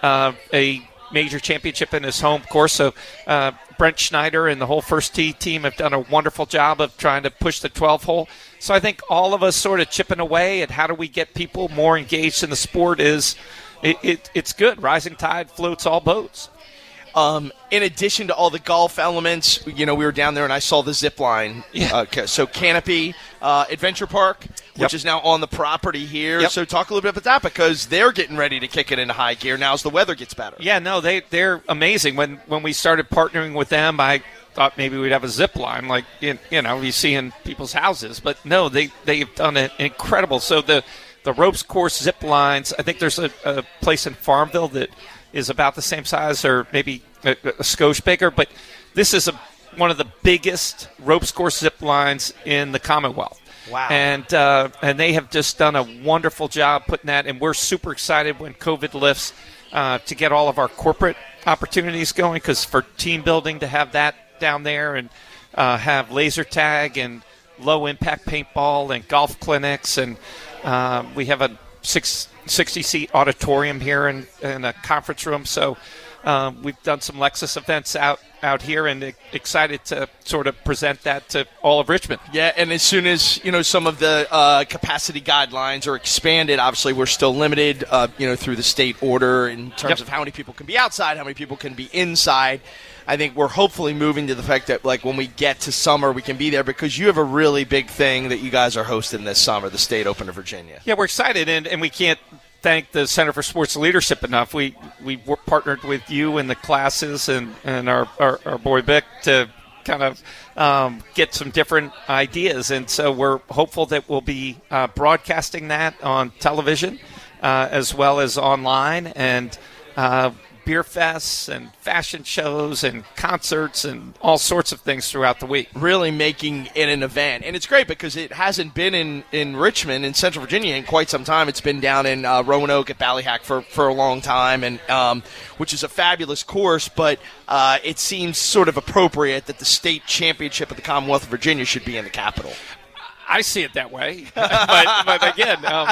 uh, a major championship in his home course. So uh, Brent Schneider and the whole first tee team have done a wonderful job of trying to push the 12 hole. So I think all of us sort of chipping away at how do we get people more engaged in the sport is it, it, it's good. Rising tide floats all boats. Um, in addition to all the golf elements, you know, we were down there and I saw the zip line. Uh, so Canopy uh, Adventure Park, which Yep. is now on the property here. Yep. So talk a little bit about that because they're getting ready to kick it into high gear now as the weather gets better. Yeah, no, they they're amazing. When when we started partnering with them, I thought maybe we'd have a zip line like you, you know you see in people's houses, but no, they they've done it incredible. So the the ropes course zip lines. I think there's a, a place in Farmville that is about the same size or maybe a, a skosh bigger, but this is a one of the biggest ropes course zip lines in the Commonwealth. Wow. And uh, and they have just done a wonderful job putting that, and we're super excited when COVID lifts uh, to get all of our corporate opportunities going because for team building to have that down there and uh, have laser tag and low impact paintball and golf clinics and uh, we have a six, 60 seat auditorium here and, and a conference room so um, we've done some Lexus events out out here and excited to sort of present that to all of Richmond. Yeah, and as soon as you know some of the uh, capacity guidelines are expanded, obviously we're still limited, uh, you know, through the state order in terms Yep. of how many people can be outside, how many people can be inside. I think we're hopefully moving to the fact that like when we get to summer, we can be there because you have a really big thing that you guys are hosting this summer, the State Open of Virginia. Yeah, we're excited, and, and we can't thank the Center for Sports Leadership enough. We we partnered with you and the classes and and our our, our boy Vic to kind of um, get some different ideas, and so we're hopeful that we'll be uh, broadcasting that on television uh, as well as online and. Uh, beer fests and fashion shows and concerts and all sorts of things throughout the week. Really making it an event, and it's great because it hasn't been in, in Richmond in Central Virginia in quite some time. It's been down in uh, Roanoke at Ballyhack for, for a long time, and um, which is a fabulous course. But uh, it seems sort of appropriate that the state championship of the Commonwealth of Virginia should be in the capital. I see it that way, but, but again, um,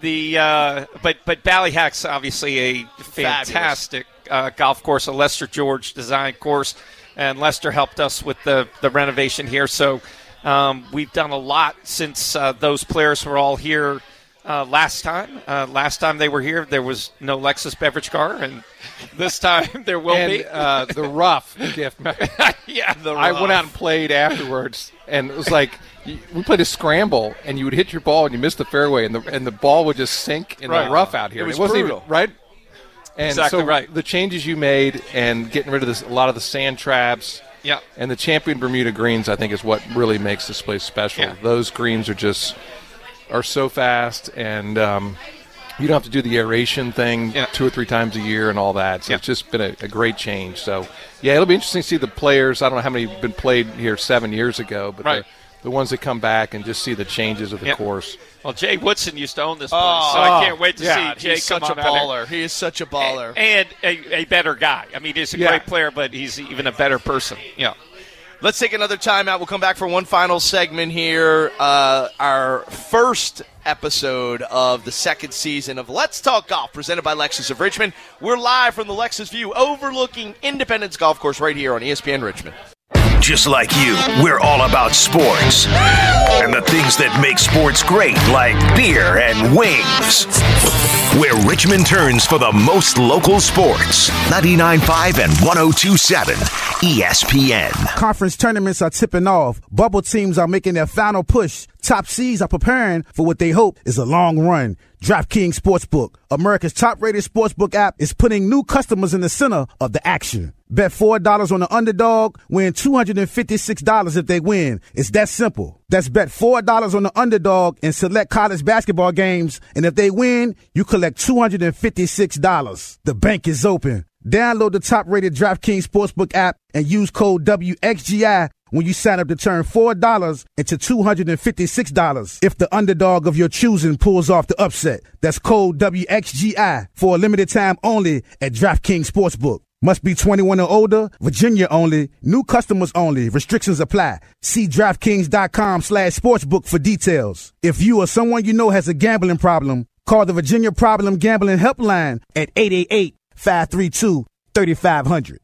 the uh, but but Ballyhack's obviously a fantastic uh, golf course, a Lester George design course, and Lester helped us with the the renovation here. So um, we've done a lot since uh, those players were all here. Uh, last time, uh, last time they were here, there was no Lexus beverage car, and this time there will and, be. uh, the rough Giff. yeah, the I went out and played afterwards, and it was like we played a scramble, and you would hit your ball and you missed the fairway, and the and the ball would just sink in Right. the rough out here. It was wasn't brutal. even right. And Exactly so right. The changes you made and getting rid of this, a lot of the sand traps. Yeah. And the champion Bermuda greens, I think, is what really makes this place special. Yeah. Those greens are just are so fast, and um, you don't have to do the aeration thing two or three times a year and all that. So it's just been a, a great change. So yeah, it'll be interesting to see the players. I don't know how many have been played here seven years ago, but Right. the, the ones that come back and just see the changes of the Yeah. course. Well, Jay Woodson used to own this place, Oh, so I oh. can't wait to God, see Jay he's come such on a out here. baller. He is such a baller. and a, a better guy. I mean, he's a Yeah. great player, but he's even a better person. Yeah. Let's take another timeout. We'll come back for one final segment here. Uh, our first episode of the second season of Let's Talk Golf, presented by Lexus of Richmond. We're live from the Lexus View, overlooking Independence Golf Course right here on ESPN Richmond. Just like you, we're all about sports and the things that make sports great, like beer and wings. Where Richmond turns for the most local sports 99.5 and 1027 ESPN. Conference tournaments are tipping off. Bubble teams are making their final push. Top seeds are preparing for what they hope is a long run. DraftKings Sportsbook, America's top rated sportsbook app, is putting new customers in the center of the action. Bet $4 on the underdog, win $256 if they win. It's that simple. That's bet $4 on the underdog in select college basketball games, and if they win, you collect $256. The bank is open. Download the top rated DraftKings Sportsbook app and use code WXGI when you sign up to turn $4 into $256 if the underdog of your choosing pulls off the upset. That's code WXGI for a limited time only at DraftKings Sportsbook. Must be 21 or older, Virginia only, new customers only, restrictions apply. See DraftKings.com slash sportsbook for details. If you or someone you know has a gambling problem, call the Virginia Problem Gambling Helpline at 888 532 3500.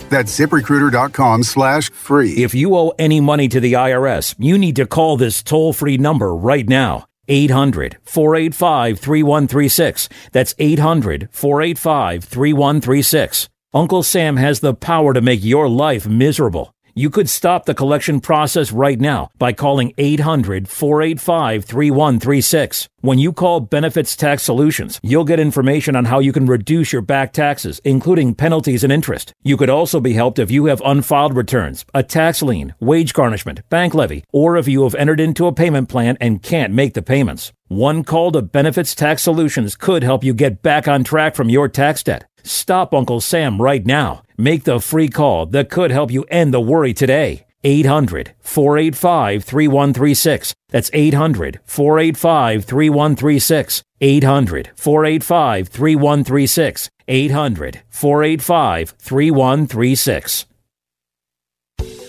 That's ziprecruiter.com slash free. If you owe any money to the IRS, you need to call this toll free number right now. 800 485 3136. That's 800 485 3136. Uncle Sam has the power to make your life miserable. You could stop the collection process right now by calling 800 485 3136. When you call Benefits Tax Solutions, you'll get information on how you can reduce your back taxes, including penalties and interest. You could also be helped if you have unfiled returns, a tax lien, wage garnishment, bank levy, or if you have entered into a payment plan and can't make the payments. One call to Benefits Tax Solutions could help you get back on track from your tax debt. Stop Uncle Sam right now. Make the free call that could help you end the worry today. 800 485 3136. That's 800 485 3136. 800 485 3136. 800 485 3136.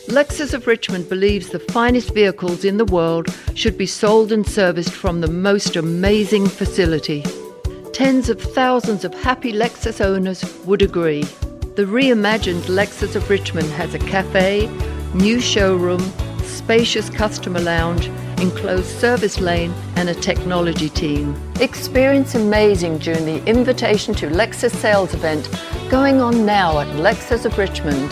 Lexus of Richmond believes the finest vehicles in the world should be sold and serviced from the most amazing facility. Tens of thousands of happy Lexus owners would agree. The reimagined Lexus of Richmond has a cafe, new showroom, spacious customer lounge, enclosed service lane, and a technology team. Experience amazing during the Invitation to Lexus sales event going on now at Lexus of Richmond.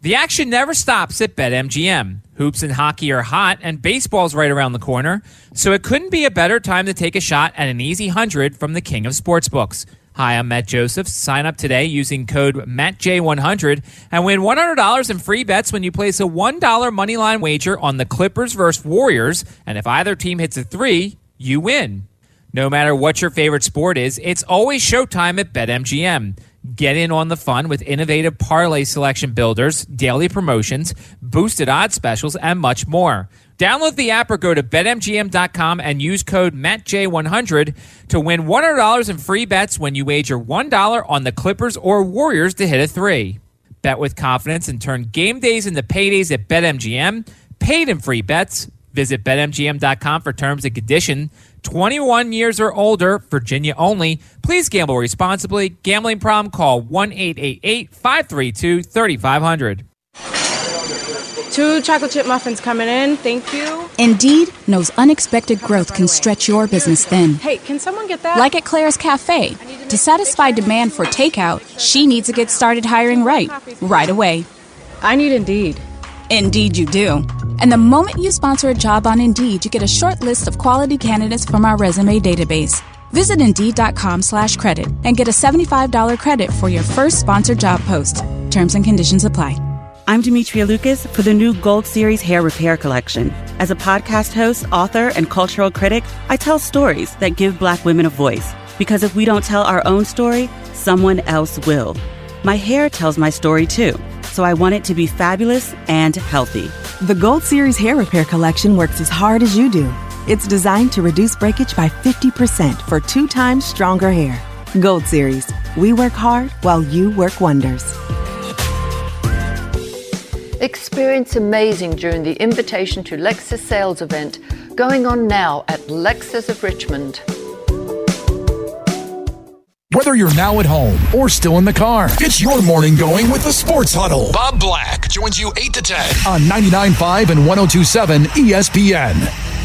The action never stops at BetMGM. Hoops and hockey are hot, and baseball's right around the corner, so it couldn't be a better time to take a shot at an easy hundred from the king of sportsbooks. Hi, I'm Matt Joseph. Sign up today using code MattJ100 and win $100 in free bets when you place a $1 moneyline wager on the Clippers versus Warriors. And if either team hits a three, you win. No matter what your favorite sport is, it's always showtime at BetMGM. Get in on the fun with innovative parlay selection builders, daily promotions, boosted odds specials, and much more. Download the app or go to betmgm.com and use code MattJ100 to win $100 in free bets when you wager $1 on the Clippers or Warriors to hit a three. Bet with confidence and turn game days into paydays at BetMGM. Paid in free bets. Visit betmgm.com for terms and conditions. 21 years or older, Virginia only. Please gamble responsibly. Gambling problem, call 1 888 532 3500. Two chocolate chip muffins coming in. Thank you. Indeed knows unexpected growth can stretch your business thin. Hey, can someone get that? Like at Claire's Cafe. To satisfy demand for takeout, she needs to get started hiring right, right away. I need Indeed. Indeed, you do. And the moment you sponsor a job on Indeed, you get a short list of quality candidates from our resume database. Visit Indeed.com slash credit and get a $75 credit for your first sponsored job post. Terms and conditions apply. I'm Demetria Lucas for the new Gold Series Hair Repair Collection. As a podcast host, author, and cultural critic, I tell stories that give black women a voice. Because if we don't tell our own story, someone else will. My hair tells my story too, so I want it to be fabulous and healthy. The Gold Series Hair Repair Collection works as hard as you do. It's designed to reduce breakage by 50% for two times stronger hair. Gold Series. We work hard while you work wonders. Experience amazing during the Invitation to Lexus sales event going on now at Lexus of Richmond. Whether you're now at home or still in the car, it's your morning going with the Sports Huddle. Bob Black joins you 8 to 10 on 99.5 and 1027 ESPN.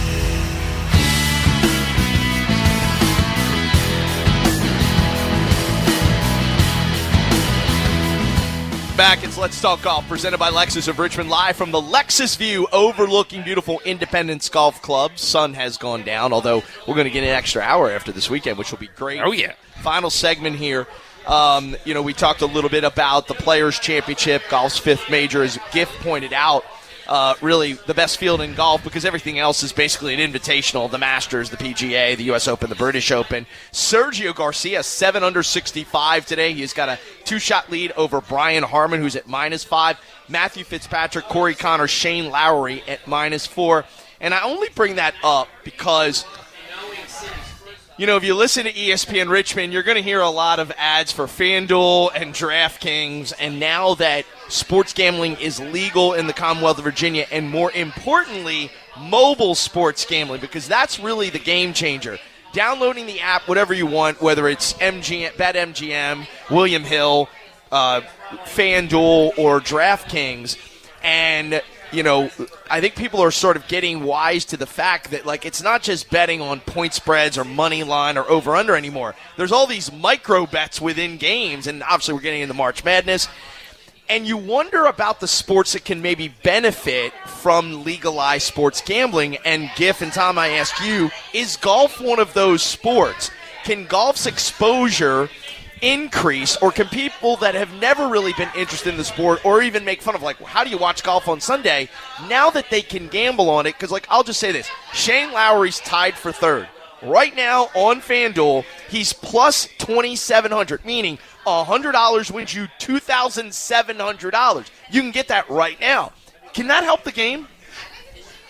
Back, it's Let's Talk Golf, presented by Lexus of Richmond, live from the Lexus View overlooking beautiful Independence Golf Club. Sun has gone down, although we're going to get an extra hour after this weekend, which will be great. Oh, yeah. Final segment here. Um, you know, we talked a little bit about the Players' Championship, golf's fifth major, as Giff pointed out. Uh, really, the best field in golf because everything else is basically an invitational the Masters, the PGA, the U.S. Open, the British Open. Sergio Garcia, 7 under 65 today. He's got a two shot lead over Brian Harman, who's at minus 5. Matthew Fitzpatrick, Corey Connor, Shane Lowry at minus 4. And I only bring that up because you know, if you listen to ESPN Richmond, you're going to hear a lot of ads for FanDuel and DraftKings. And now that sports gambling is legal in the Commonwealth of Virginia, and more importantly, mobile sports gambling, because that's really the game changer. Downloading the app, whatever you want, whether it's MGM, BetMGM, William Hill, uh, FanDuel, or DraftKings, and you know, I think people are sort of getting wise to the fact that like it's not just betting on point spreads or money line or over under anymore. There's all these micro bets within games, and obviously we're getting into March Madness. And you wonder about the sports that can maybe benefit from legalized sports gambling. And Giff and Tom, I ask you, is golf one of those sports? Can golf's exposure increase, or can people that have never really been interested in the sport, or even make fun of like, how do you watch golf on Sunday? Now that they can gamble on it, because like I'll just say this: Shane Lowry's tied for third right now on FanDuel. He's plus twenty seven hundred, meaning hundred dollars wins you two thousand seven hundred dollars. You can get that right now. Can that help the game?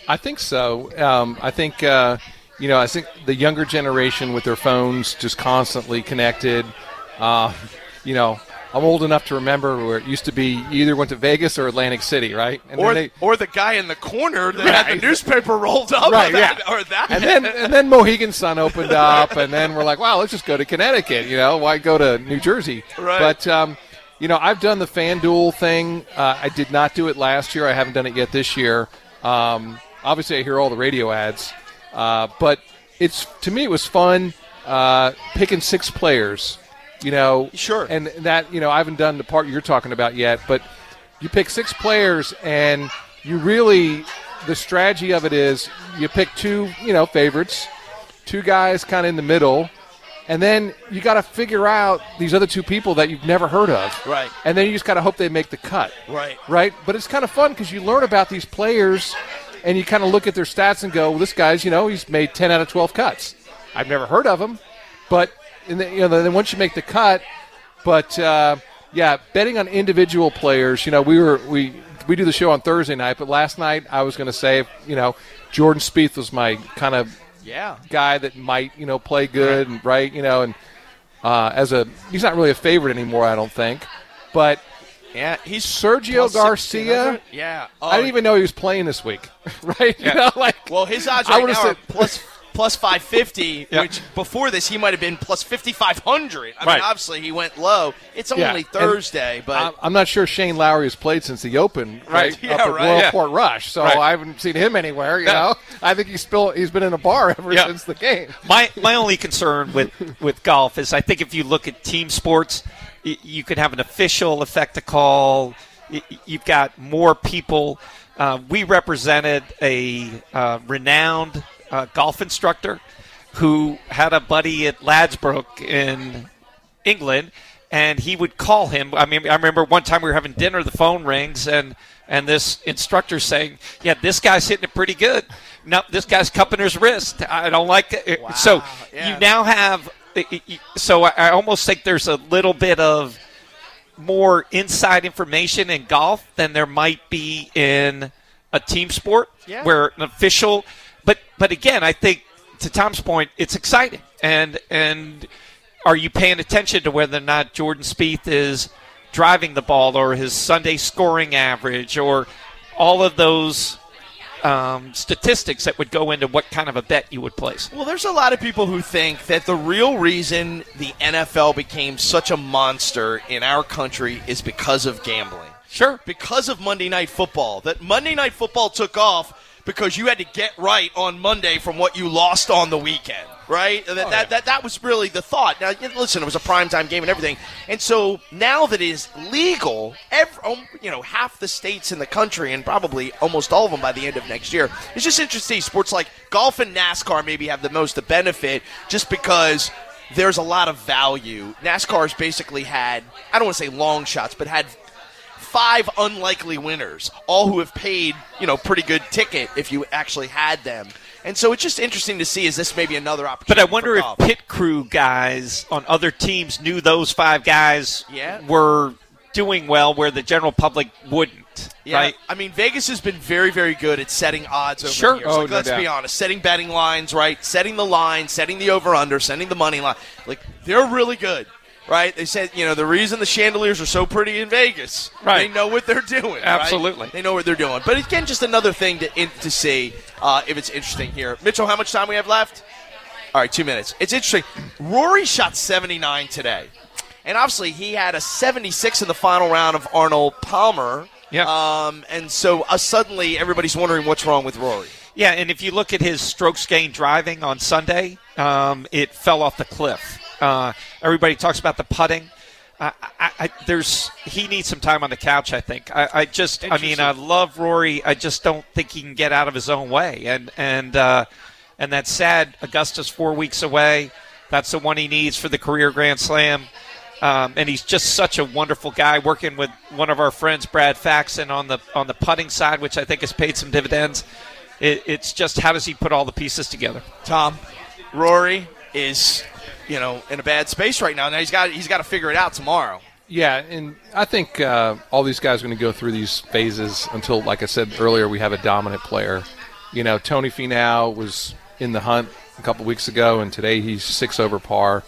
I think so. Um, I think uh, you know. I think the younger generation with their phones just constantly connected. Uh, you know, I'm old enough to remember where it used to be you either went to Vegas or Atlantic City, right? And or, then they, or the guy in the corner that had the newspaper rolled up, Right, or that, yeah. or that. and then and then Mohegan Sun opened up, and then we're like, wow, let's just go to Connecticut. You know, why go to New Jersey? Right. But um, you know, I've done the FanDuel thing. Uh, I did not do it last year. I haven't done it yet this year. Um, obviously, I hear all the radio ads, uh, but it's to me it was fun uh, picking six players. You know, sure, and that you know I haven't done the part you're talking about yet, but you pick six players, and you really the strategy of it is you pick two, you know, favorites, two guys kind of in the middle, and then you got to figure out these other two people that you've never heard of, Right. And then you just got to hope they make the cut, Right. Right. But it's kind of fun because you learn about these players, and you kind of look at their stats and go, well, "This guy's, you know, he's made ten out of twelve cuts. I've never heard of him, but in the, you know, then once you make the cut, but uh, yeah, betting on individual players. You know, we were we we do the show on Thursday night, but last night I was going to say, you know, Jordan Spieth was my kind of Yeah. guy that might you know play good and right, you know, and uh, as a he's not really a favorite anymore, I don't think, but. Yeah, he's Sergio Garcia. 1600. Yeah. I didn't even know he was playing this week. right? You know, like Well, his odds right now said- are plus plus five fifty, Yeah. which before this he might have been plus fifty five hundred. I Right. mean, obviously he went low. It's Yeah, only and Thursday, but I'm- I'm not sure Shane Lowry has played since the Open, right? Right, yeah, up at right. Royal Yeah. Port Rush. So Right. I haven't seen him anywhere. You Yeah. know, I think he's still he's been in a bar ever Yeah. since the game. My my only concern with with golf is I think if you look at team sports, y- you could have an official effect to call. You've got more people. Uh, we represented a uh, renowned uh, golf instructor who had a buddy at Ladbrokes in England, and he would call him. I mean, I remember one time we were having dinner, the phone rings, and and this instructor saying, "Yeah, this guy's hitting it pretty good. No, this guy's cupping his wrist. I don't like it." So you now have. So I I almost think there's a little bit of more inside information in golf than there might be in a team sport Yeah. where an official but again I think to Tom's point it's exciting and and are you paying attention to whether or not Jordan Spieth is driving the ball or his Sunday scoring average or all of those um, statistics that would go into what kind of a bet you would place. Well, there's a lot of people who think that the real reason the NFL became such a monster in our country is because of gambling. Sure. Because of Monday Night Football. That Monday Night Football took off because you had to get right on Monday from what you lost on the weekend, right? That, that, that, that was really the thought. Now, listen, it was a primetime game and everything. And so now that it is legal, every, um, you know, half the states in the country and probably almost all of them by the end of next year, it's just interesting. Sports like golf and NASCAR maybe have the most to benefit just because there's a lot of value. NASCAR's basically had, I don't want to say long shots, but had five unlikely winners, all who have paid, you know, pretty good ticket if you actually had them. And so it's just interesting to see is this maybe another opportunity. But. I wonder for if pit crew guys on other teams knew those five guys Yeah. were doing well where the general public wouldn't. Yeah, Right? I mean Vegas has been very, very good at setting odds over Sure. the years. Oh, like, no let's be honest, setting betting lines, right? Setting the line, setting the over under, setting the money line. Like they're really good, right? They said, you know, the reason the chandeliers are so pretty in Vegas, Right. They know what they're doing. right? Absolutely. they know what they're doing. But again, just another thing to in, to see uh, if it's interesting here. Mitchell, how much time we have left? All right, two minutes. It's interesting. Rory shot 79 today. And obviously, he had a 76 in the final round of Arnold Palmer. Yeah. Um, and so uh, suddenly, everybody's wondering what's wrong with Rory. Yeah, and if you look at his strokes gained driving on Sunday, um, it fell off the cliff. Uh, everybody talks about the putting. I, I, I, there's he needs some time on the couch. I think. I, I just. I mean, I love Rory. I just don't think he can get out of his own way. And and uh, and that's sad. Augusta's four weeks away. That's the one he needs for the career Grand Slam. Um, and he's just such a wonderful guy working with one of our friends, Brad Faxon, on the on the putting side, which I think has paid some dividends. It, it's just how does he put all the pieces together? Tom, Rory is, you know, in a bad space right now. Now he's got he's got to figure it out tomorrow. Yeah, and I think uh, all these guys are going to go through these phases until, like I said earlier, we have a dominant player. You know, Tony Finau was in the hunt a couple weeks ago, and today he's six over par.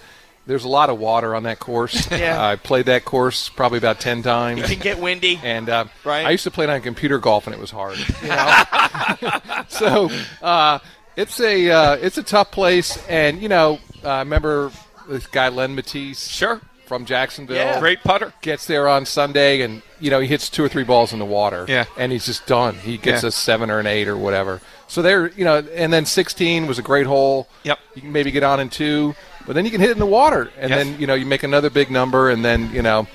There's a lot of water on that course. Yeah. I played that course probably about ten times. It can get windy. And uh, Right. I used to play it on computer golf, and it was hard. You know? so uh, it's a uh, it's a tough place, and you know, I remember this guy Len Mattiace, sure, from Jacksonville, Yeah. Great putter. gets there on Sunday, and you know he hits two or three balls in the water, Yeah. and he's just done. He gets Yeah. a seven or an eight or whatever. So there, you know, and then 16 was a great hole. Yep. You can maybe get on in two, but then you can hit it in the water, and Yes. then you know you make another big number, and then you know,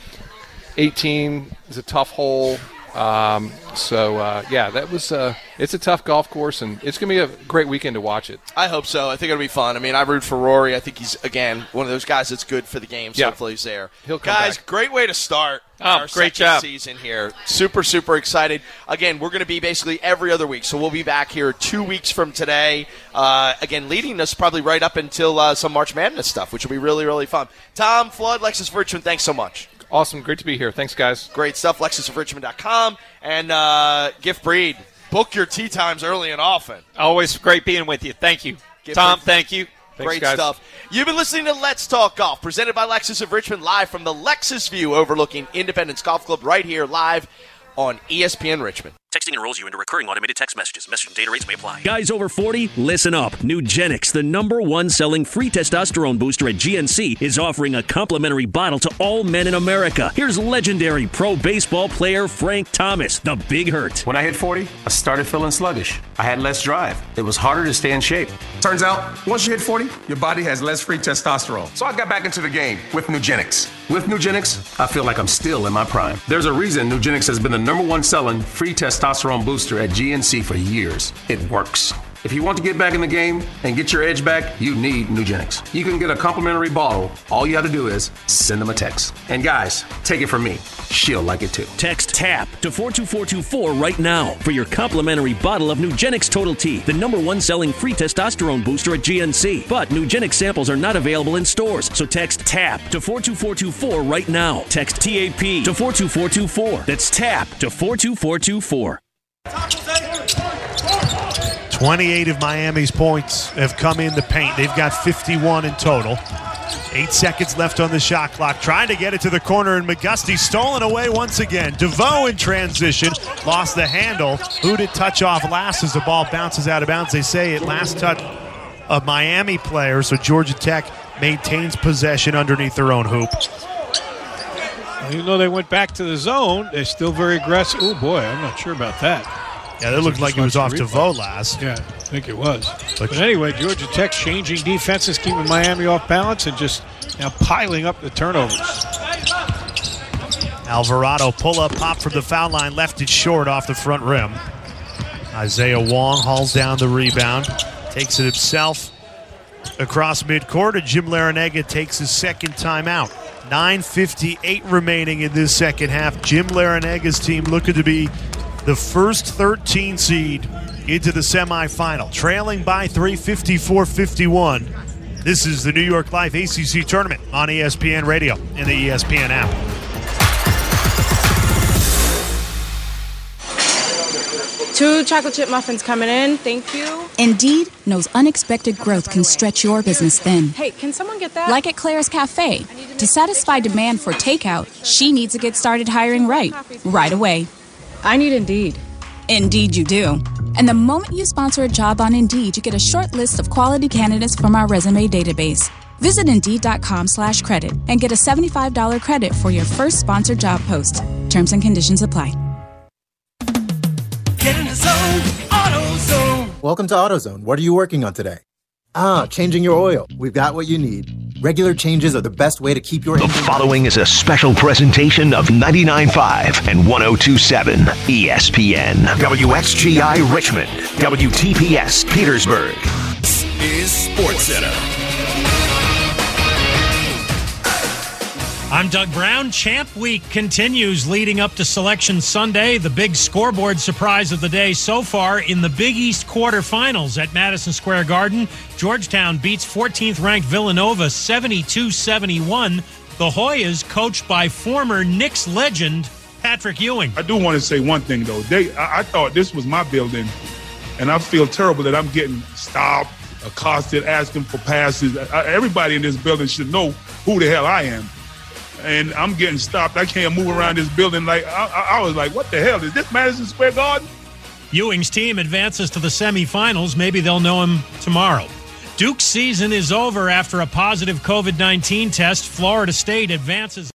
18 is a tough hole. Um, so uh, yeah, that was uh, it's a tough golf course, and it's gonna be a great weekend to watch it. I hope so. I think it'll be fun. I mean, I root for Rory. I think he's again one of those guys that's good for the game. So Yeah. hopefully he's there. He'll come guys, back. great way to start. Oh, our great second job. season here. Super super excited. Again, we're going to be basically every other week, so we'll be back here two weeks from today. Uh, again, leading us probably right up until uh, some March Madness stuff, which will be really really fun. Tom Flood, Lexus Richmond, thanks so much. Awesome, great to be here. Thanks, guys. Great stuff. LexusofRichmond.com and uh, Giff Breed. Book your tea times early and often. Always great being with you. Thank you. Giff Tom, Breed. thank you. Great stuff. You've been listening to Let's Talk Golf, presented by Lexus of Richmond, live from the Lexus View overlooking Independence Golf Club, right here, live on ESPN Richmond. Texting enrolls you into recurring automated text messages. Message and data rates may apply. Guys over 40, listen up. Nugenix, the number one selling free testosterone booster at GNC, is offering a complimentary bottle to all men in America. Here's legendary pro baseball player Frank Thomas, the Big Hurt. When I hit 40, I started feeling sluggish. I had less drive. It was harder to stay in shape. Turns out, once you hit 40, your body has less free testosterone. So I got back into the game with Nugenix. With Nugenix, I feel like I'm still in my prime. There's a reason Nugenix has been the number one selling free testosterone booster at GNC for years. It works. If you want to get back in the game and get your edge back, you need Nugenix. You can get a complimentary bottle. All you have to do is send them a text. And guys, take it from me. She'll like it too. Text TAP to 42424 right now for your complimentary bottle of Nugenix Total T, the number one selling free testosterone booster at GNC. But Nugenix samples are not available in stores, so text TAP to 42424 right now. Text TAP to 42424. That's TAP to 42424. 28 of Miami's points have come in the paint. They've got 51 in total. Eight seconds left on the shot clock. Trying to get it to the corner, and McGusty stolen away once again. DeVoe in transition lost the handle. Who did touch off last as the ball bounces out of bounds? They say it last touch of Miami player, so Georgia Tech maintains possession underneath their own hoop. Even though they went back to the zone, they're still very aggressive. Oh boy, I'm not sure about that. Yeah, that looked like it was off Replay. DeVoe last. Yeah, I think it was. But, anyway, Georgia Tech changing defenses, keeping Miami off balance, and just now piling up the turnovers. Alvarado pull up pop from the foul line, left it short off the front rim. Isaiah Wong hauls down the rebound, takes it himself across midcourt, and Jim Larrañaga takes his second timeout. 9.58 remaining in this second half. Jim Larrañaga's team looking to be the first 13 seed into the semifinal, trailing by 3, 54 51. This is the New York Life ACC tournament on ESPN Radio and the ESPN app. Two chocolate chip muffins coming in. Thank you. Indeed knows unexpected growth can stretch your business thin. Hey, can someone get that? Like at Claire's Cafe. To satisfy demand for takeout, she needs to get started hiring right, right away. I need Indeed. Indeed, you do. And the moment you sponsor a job on Indeed, you get a short list of quality candidates from our resume database. Visit Indeed.com slash credit and get a $75 credit for your first sponsored job post. Terms and conditions apply. Get in the zone, AutoZone. Welcome to AutoZone. What are you working on today? Ah, changing your oil. We've got what you need. Regular changes are the best way to keep your The engine following is a special presentation of 99.5 and 102.7 ESPN. WXGI Richmond. WTPS Petersburg. is Sports I'm Doug Brown. Champ Week continues leading up to Selection Sunday. The big scoreboard surprise of the day so far in the Big East quarterfinals at Madison Square Garden. Georgetown beats 14th ranked Villanova 72 71. The Hoyas, coached by former Knicks legend Patrick Ewing. I do want to say one thing though. They, I, I thought this was my building, and I feel terrible that I'm getting stopped, accosted, asking for passes. I, everybody in this building should know who the hell I am, and I'm getting stopped. I can't move around this building like I, I, was like, what the hell is this Madison Square Garden? Ewing's team advances to the semifinals. Maybe they'll know him tomorrow. Duke's season is over after a positive COVID 19 test. Florida State advances.